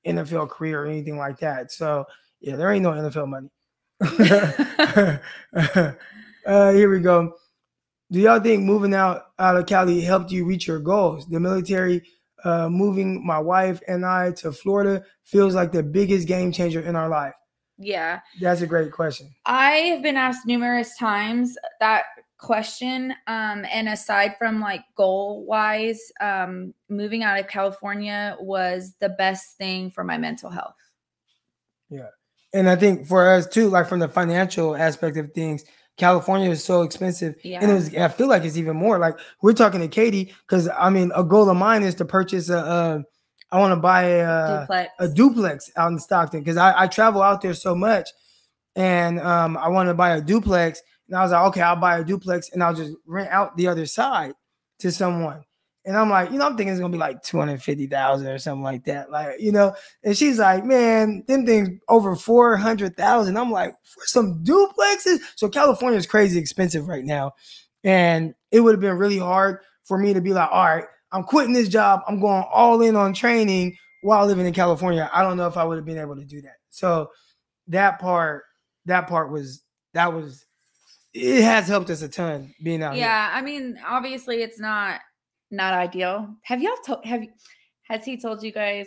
NFL career or anything like that. So yeah, there ain't no NFL money. (laughs) uh, here we go. Do y'all think moving out out of Cali helped you reach your goals? The military, uh, moving my wife and I to Florida feels like the biggest game changer in our life. Yeah That's a great question. I have been asked numerous times that question. Um, and aside from like goal wise, um, moving out of California was the best thing for my mental health. Yeah. And I think for us too, like from the financial aspect of things, California is so expensive. Yeah. And it was, I feel like it's even more. Like we're talking to Katie, because I mean, a goal of mine is to purchase a, uh, I want to buy a, uh, Duplex. a duplex out in Stockton because I, I travel out there so much. And um, I want to buy a duplex. And I was like, okay, I'll buy a duplex and I'll just rent out the other side to someone. And I'm like, you know, I'm thinking it's gonna be like 250,000 or something like that. Like, you know, and she's like, man, them things over 400,000. I'm like, for some duplexes. So California is crazy expensive right now. And it would have been really hard for me to be like, all right, I'm quitting this job. I'm going all in on training while living in California. I don't know if I would have been able to do that. So that part, that part was, that was, it has helped us a ton being out here. yeah. I mean, obviously it's not, not ideal. Have y'all told, have, has he told you guys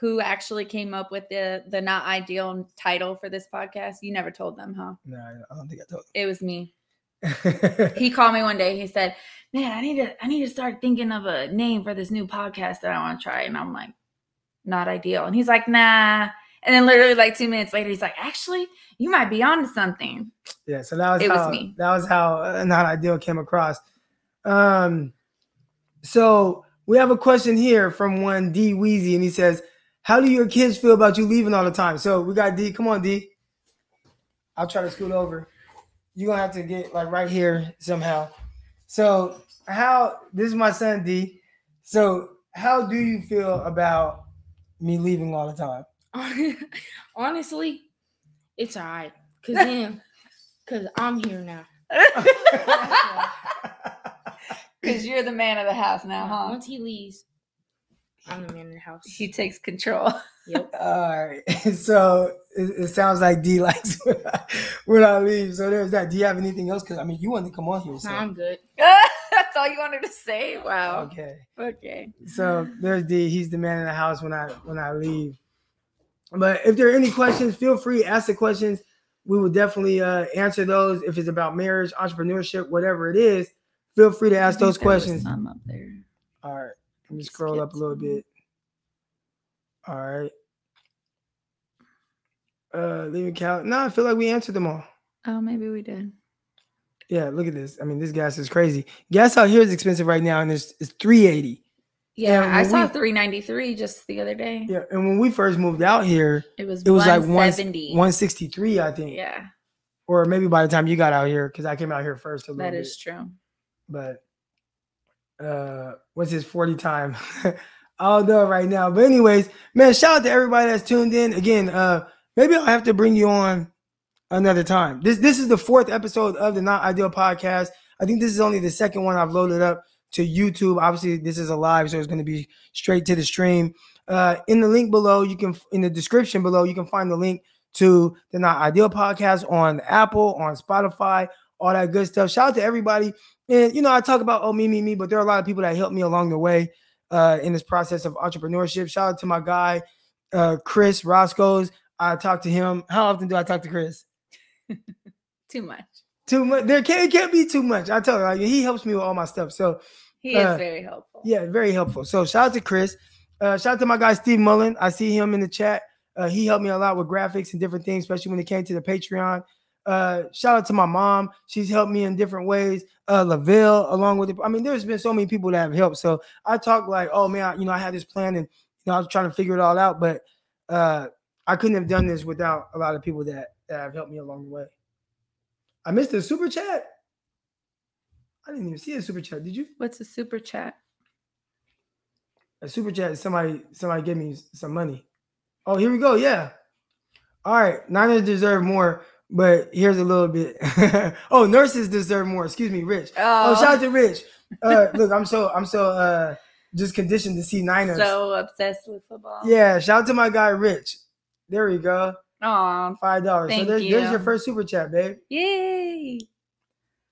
who actually came up with the the not ideal title for this podcast? You never told them, huh? No, I don't think I told. It was me. (laughs) He called me one day. He said, "Man, I need to I need to start thinking of a name for this new podcast that I want to try." And I'm like, "Not ideal." And he's like, "Nah." And then literally like two minutes later, he's like, "Actually, you might be onto something." yeah, so that was It was me. that was how uh, not ideal came across. Um, so we have a question here from one D Weezy, and he says, "How do your kids feel about you leaving all the time?" So we got D. Come on, D. I'll try to scoot over. You're gonna have to get like right here somehow. So how this is my son D. So how do you feel about me leaving all the time? (laughs) Honestly, it's alright. Cause then, (laughs) cause I'm here now. (laughs) Because you're the man of the house now, huh? Once he leaves, I'm the man of the house. He takes control. Yep. All right. So it, it sounds like D likes when (laughs) I, when I leave. So there's that. Do you have anything else? Because I mean, you wanted to come on here. So. Nah, I'm good. (laughs) That's all you wanted to say. Wow. Okay. Okay. So there's D. He's the man in the house when I when I leave. But if there are any questions, feel free ask the questions. We will definitely uh, answer those. If it's about marriage, entrepreneurship, whatever it is, feel free to ask I think those there was questions. Some up there. All right. Let me We scroll up a little bit. All right. Uh, leaving count. No, I feel like we answered them all. Oh, maybe we did. Yeah, look at this. I mean, this gas is crazy. Gas out here is expensive right now, and it's it's three eighty. Yeah, I saw we- 393 just the other day. Yeah, and when we first moved out here, It was it was like one one sixty three, I think. Yeah, Or maybe by the time you got out here, because I came out here first a little that bit. is true. But uh, what's his forty time? (laughs) I don't know right now. But anyways, man, shout out to everybody that's tuned in. Again, uh, maybe I'll have to bring you on another time. This this is the fourth episode of the Not Ideal podcast. I think this is only the second one I've loaded up to YouTube. Obviously, this is a live, so it's going to be straight to the stream. Uh, in the link below, you can in the description below, you can find the link to the Not Ideal podcast on Apple, on Spotify, all that good stuff. Shout out to everybody. And you know, I talk about oh me, me, me, but there are a lot of people that helped me along the way uh, in this process of entrepreneurship. Shout out to my guy, uh, Chris Roscoe's. I talk to him. How often do I talk to Chris? (laughs) Too much. Too much. There can't, it can't be too much. I tell you, like, he helps me with all my stuff. So He Uh, is very helpful. yeah, very helpful. So shout out to Chris. Uh, shout out to my guy Steve Mullen. I see him in the chat. Uh, he helped me a lot with graphics and different things, especially when it came to the Patreon. Uh, shout out to my mom. She's helped me in different ways. Uh, Laville, along with it. I mean, there's been so many people that have helped. So I talk like, oh man, I- you know, I had this plan and you know, I was trying to figure it all out, but uh, I couldn't have done this without a lot of people that, that have helped me along the way. I missed the super chat. I didn't even see a super chat. Did you? What's a super chat? A super chat. Somebody, somebody give me some money. Oh, here we go. Yeah. All right. Niners deserve more, but here's a little bit. (laughs) oh, nurses deserve more. Excuse me, Rich. Oh, shout out to Rich. Uh, look, I'm so, I'm so, uh, just conditioned to see Niners. so obsessed with football. yeah. Shout out to my guy Rich. There we go. Aw, Five dollars. So Thank there's, there's your first super chat, babe. yay.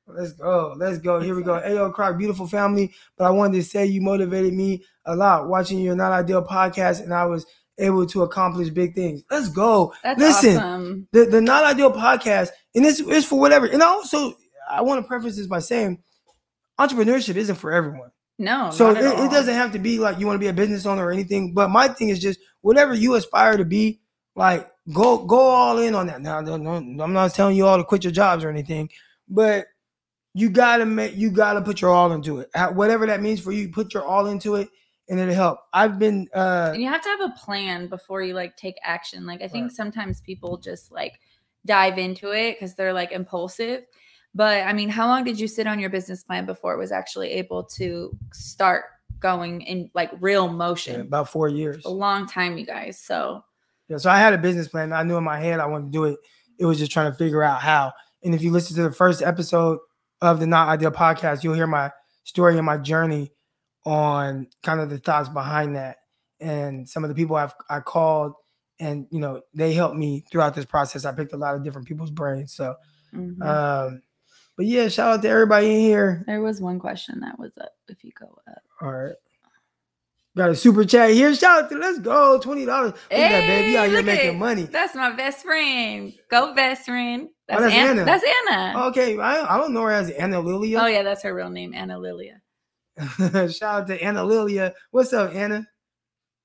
Let's go. Let's go. Here we go. Ayo Crock, beautiful family. But I wanted to say you motivated me a lot watching your Not Ideal podcast, and I was able to accomplish big things. Let's go. That's Listen, awesome. the, the Not Ideal podcast, and this is for whatever. And also, I want to preface this by saying entrepreneurship isn't for everyone. No, So it, it doesn't have to be like you want to be a business owner or anything. But my thing is just whatever you aspire to be, like go go all in on that. Now, I'm not telling you all to quit your jobs or anything, but you gotta make you gotta put your all into it. Whatever that means for you, put your all into it, and it'll help. I've been uh and you have to have a plan before you like take action like i think Right. sometimes people just like dive into it because they're like impulsive but i mean how long did you sit on your business plan before it was actually able to start going in like real motion about four years. a long time you guys so Yeah, so I had a business plan. I knew in my head I wanted to do it. It was just trying to figure out how. And if you listen to the first episode of the Not Ideal podcast, you'll hear my story and my journey on kind of the thoughts behind that. And some of the people I've I called and you know they helped me throughout this process. I picked a lot of different people's brains. So mhm. um but yeah, shout out to everybody in here. there was one question that was up if you go up All right. Got a super chat here. Shout out to let's go. Twenty dollars. Look at that baby Hey, out here making at- money. That's my best friend. Go best friend. That's, Oh, that's Anna. Anna. That's Anna. Okay, I, I don't know her as Anna Lilia. Oh yeah, that's her real name, Anna Lilia. (laughs) Shout out to Anna Lilia. What's up, Anna?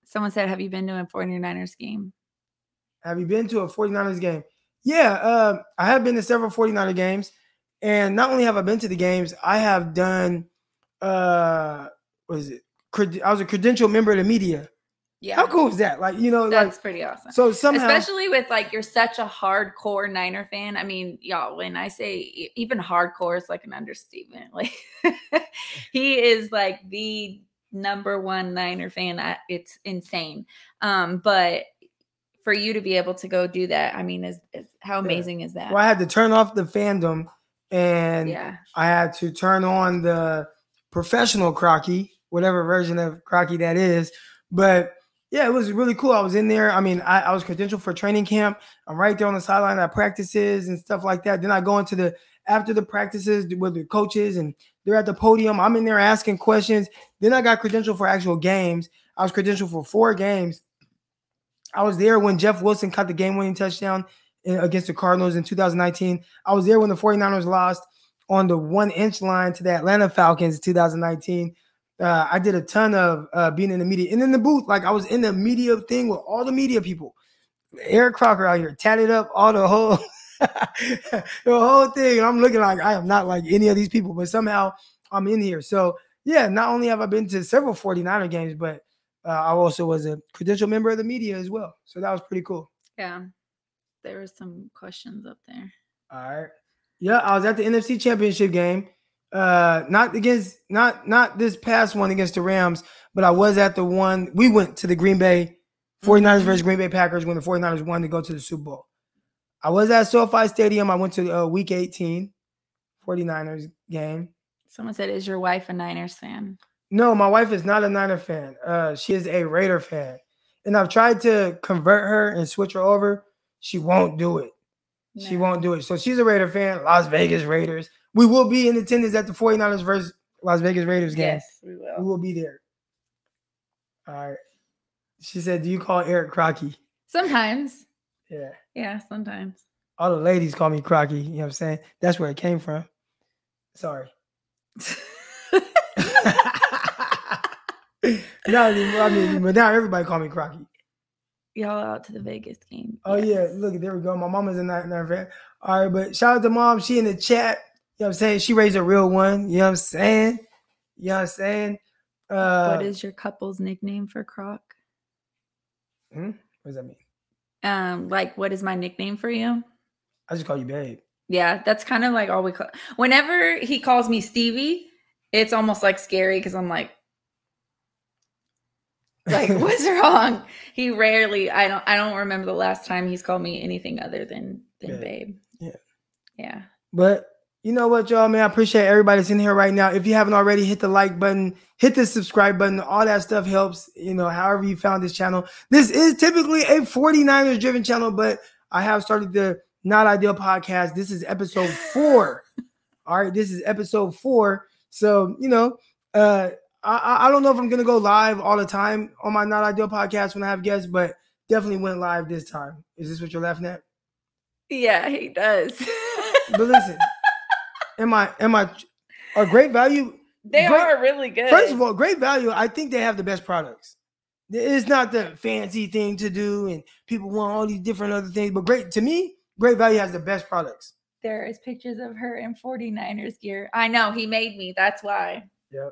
Someone said, "Have you been to a 49ers game?" Have you been to a 49ers game? Yeah, uh, I have been to several 49er games. And not only have I been to the games, I have done uh what is it? I was a credential member of the media. Yeah, How cool is that? Like, you know, like That's pretty awesome. so somehow Especially with like you're such a hardcore Niner fan. I mean, y'all, when I say even hardcore is like an understatement. (laughs) Like he is like the number one Niner fan. I, it's insane. Um, but for you to be able to go do that, I mean, is, is how amazing is that? well, I had to turn off the fandom and yeah. I had to turn on the professional crocky, whatever version of crocky that is. But yeah, it was really cool. I was in there. I mean, I, I was credentialed for training camp. I'm right there on the sideline at practices and stuff like that. Then I go into the after the practices with the coaches and they're at the podium. I'm in there asking questions. Then I got credentialed for actual games. I was credentialed for four games. I was there when Jeff Wilson caught the game winning touchdown against the Cardinals in 2019. I was there when the 49ers lost on the one inch line to the Atlanta Falcons in 2019. Uh, I did a ton of uh, being in the media and in the booth. Like I was in the media thing with all the media people. Eric Crocker out here tatted up all the whole (laughs) the whole thing. And I'm looking like I am not like any of these people, but somehow I'm in here. So yeah, not only have I been to several 49er games, but uh, I also was a credential member of the media as well. So that was pretty cool. Yeah. There were some questions up there. All right. Yeah, I was at the NFC Championship game. Uh not against not not this past one against the Rams, but I was at the one we went to the Green Bay 49ers Mhm. versus Green Bay Packers when the 49ers won to go to the Super Bowl. I was at SoFi Stadium. I went to uh, week 18 49ers game. Someone said, Is your wife a Niners fan? No, my wife is not a Niner fan. Uh, she is a Raider fan. And I've tried to convert her and switch her over. She won't do it. She won't do it. So she's a Raider fan, Las Vegas Raiders. We will be in attendance at the 49ers versus Las Vegas Raiders game. Yes, we will. We will be there. All right. She said, Do you call Eric Crocky? Sometimes. Yeah. Yeah, sometimes. All the ladies call me Crocky. You know what I'm saying? That's where it came from. Sorry. (laughs) (laughs) no, I mean, but now everybody call me Crocky. Y'all out to the Vegas game. Oh yeah, look, there we go. My mama's a Niner fan. All right, but shout out to mom. She in the chat. You know what I'm saying? She raised a real one. You know what I'm saying? You know what I'm saying? Uh, what is your couple's nickname for Crock? hmm? What does that mean? Um, like what is my nickname for you? I just call you babe. Yeah, that's kind of like all we call. Whenever he calls me Styvie, it's almost like scary because I'm like, like (laughs) what's wrong? He rarely. I don't. I don't remember the last time he's called me anything other than than Yeah. babe. Yeah. Yeah. But you know what, y'all, man? I appreciate everybody that's in here right now. If you haven't already, hit the like button, hit the subscribe button. All that stuff helps, you know, however you found this channel. This is typically a 49ers driven channel, but I have started the Not Ideal podcast. This is episode four. (laughs) All right, this is episode four. So, you know, uh, I- I, I don't know if I'm gonna go live all the time on my Not Ideal podcast when I have guests, but definitely went live this time. Is this what you're laughing at? Yeah, he does. But listen, am I am I a great value? they great- are really good. First of all, great value. I think they have the best products. It's not the fancy thing to do, and people want all these different other things. But great to me, great value has the best products. there is pictures of her in 49ers gear. I know he made me. That's why. Yep,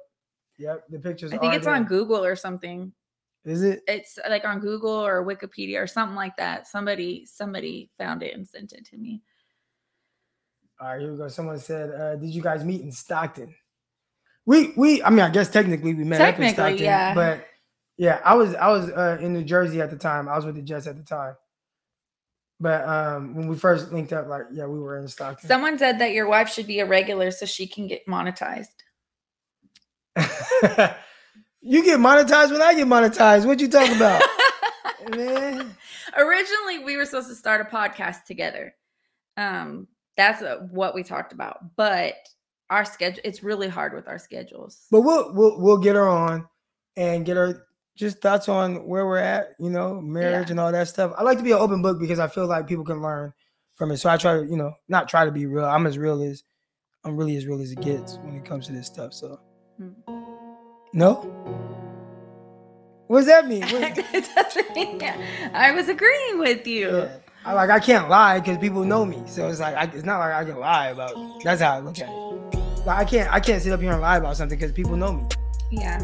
yep. The pictures. I think are it's on. Google or something. Is it? It's like on Google or Wikipedia or something like that. Somebody somebody found it and sent it to me. All right, here we go. Someone said, uh, "Did you guys meet in Stockton?" We we. I mean, I guess technically we met up in Stockton, yeah. But yeah, I was I was uh, in New Jersey at the time. I was with the Jets at the time. But um, when we first linked up, like yeah, we were in Stockton. Someone said that your wife should be a regular so she can get monetized. (laughs) (laughs) you get monetized when I get monetized. What you talking about, (laughs) man? Originally, we were supposed to start a podcast together. Um, that's uh, what we talked about, but our schedule it's really hard with our schedules. But we'll we'll we'll get her on and get her just thoughts on where we're at, you know, marriage Yeah. and all that stuff. I like to be an open book because I feel like people can learn from it. So I try to, you know, not try to be real. I'm as real as I'm really as real as it gets when it comes to this stuff. So Hmm. No. What does that mean? What- (laughs) It doesn't mean- I was agreeing with you. Yeah. I like I can't lie because people know me. So it's like I, it's not like I can lie about. That's how I look at it. Like I can't I can't sit up here and lie about something because people know me. Yeah.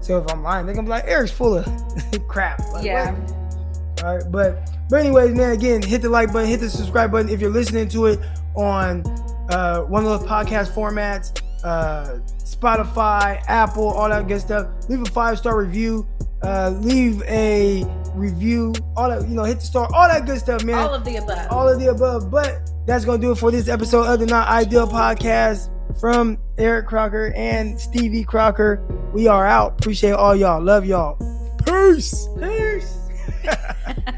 So if I'm lying, they're gonna be like Eric's full of (laughs) crap. Like, Yeah. what? All right, but but anyways, man, again, hit the like button, hit the subscribe button if you're listening to it on uh, one of those podcast formats, uh, Spotify, Apple, all that good stuff. Leave a five star review. Uh, leave a review. All that you know, hit the star, all that good stuff, man All of the above. all of the above. But that's gonna do it for this episode of the Not Ideal Podcast from Eric Crocker and Styvie Crocker. We are out. Appreciate all y'all. Love y'all. Peace. Peace. (laughs)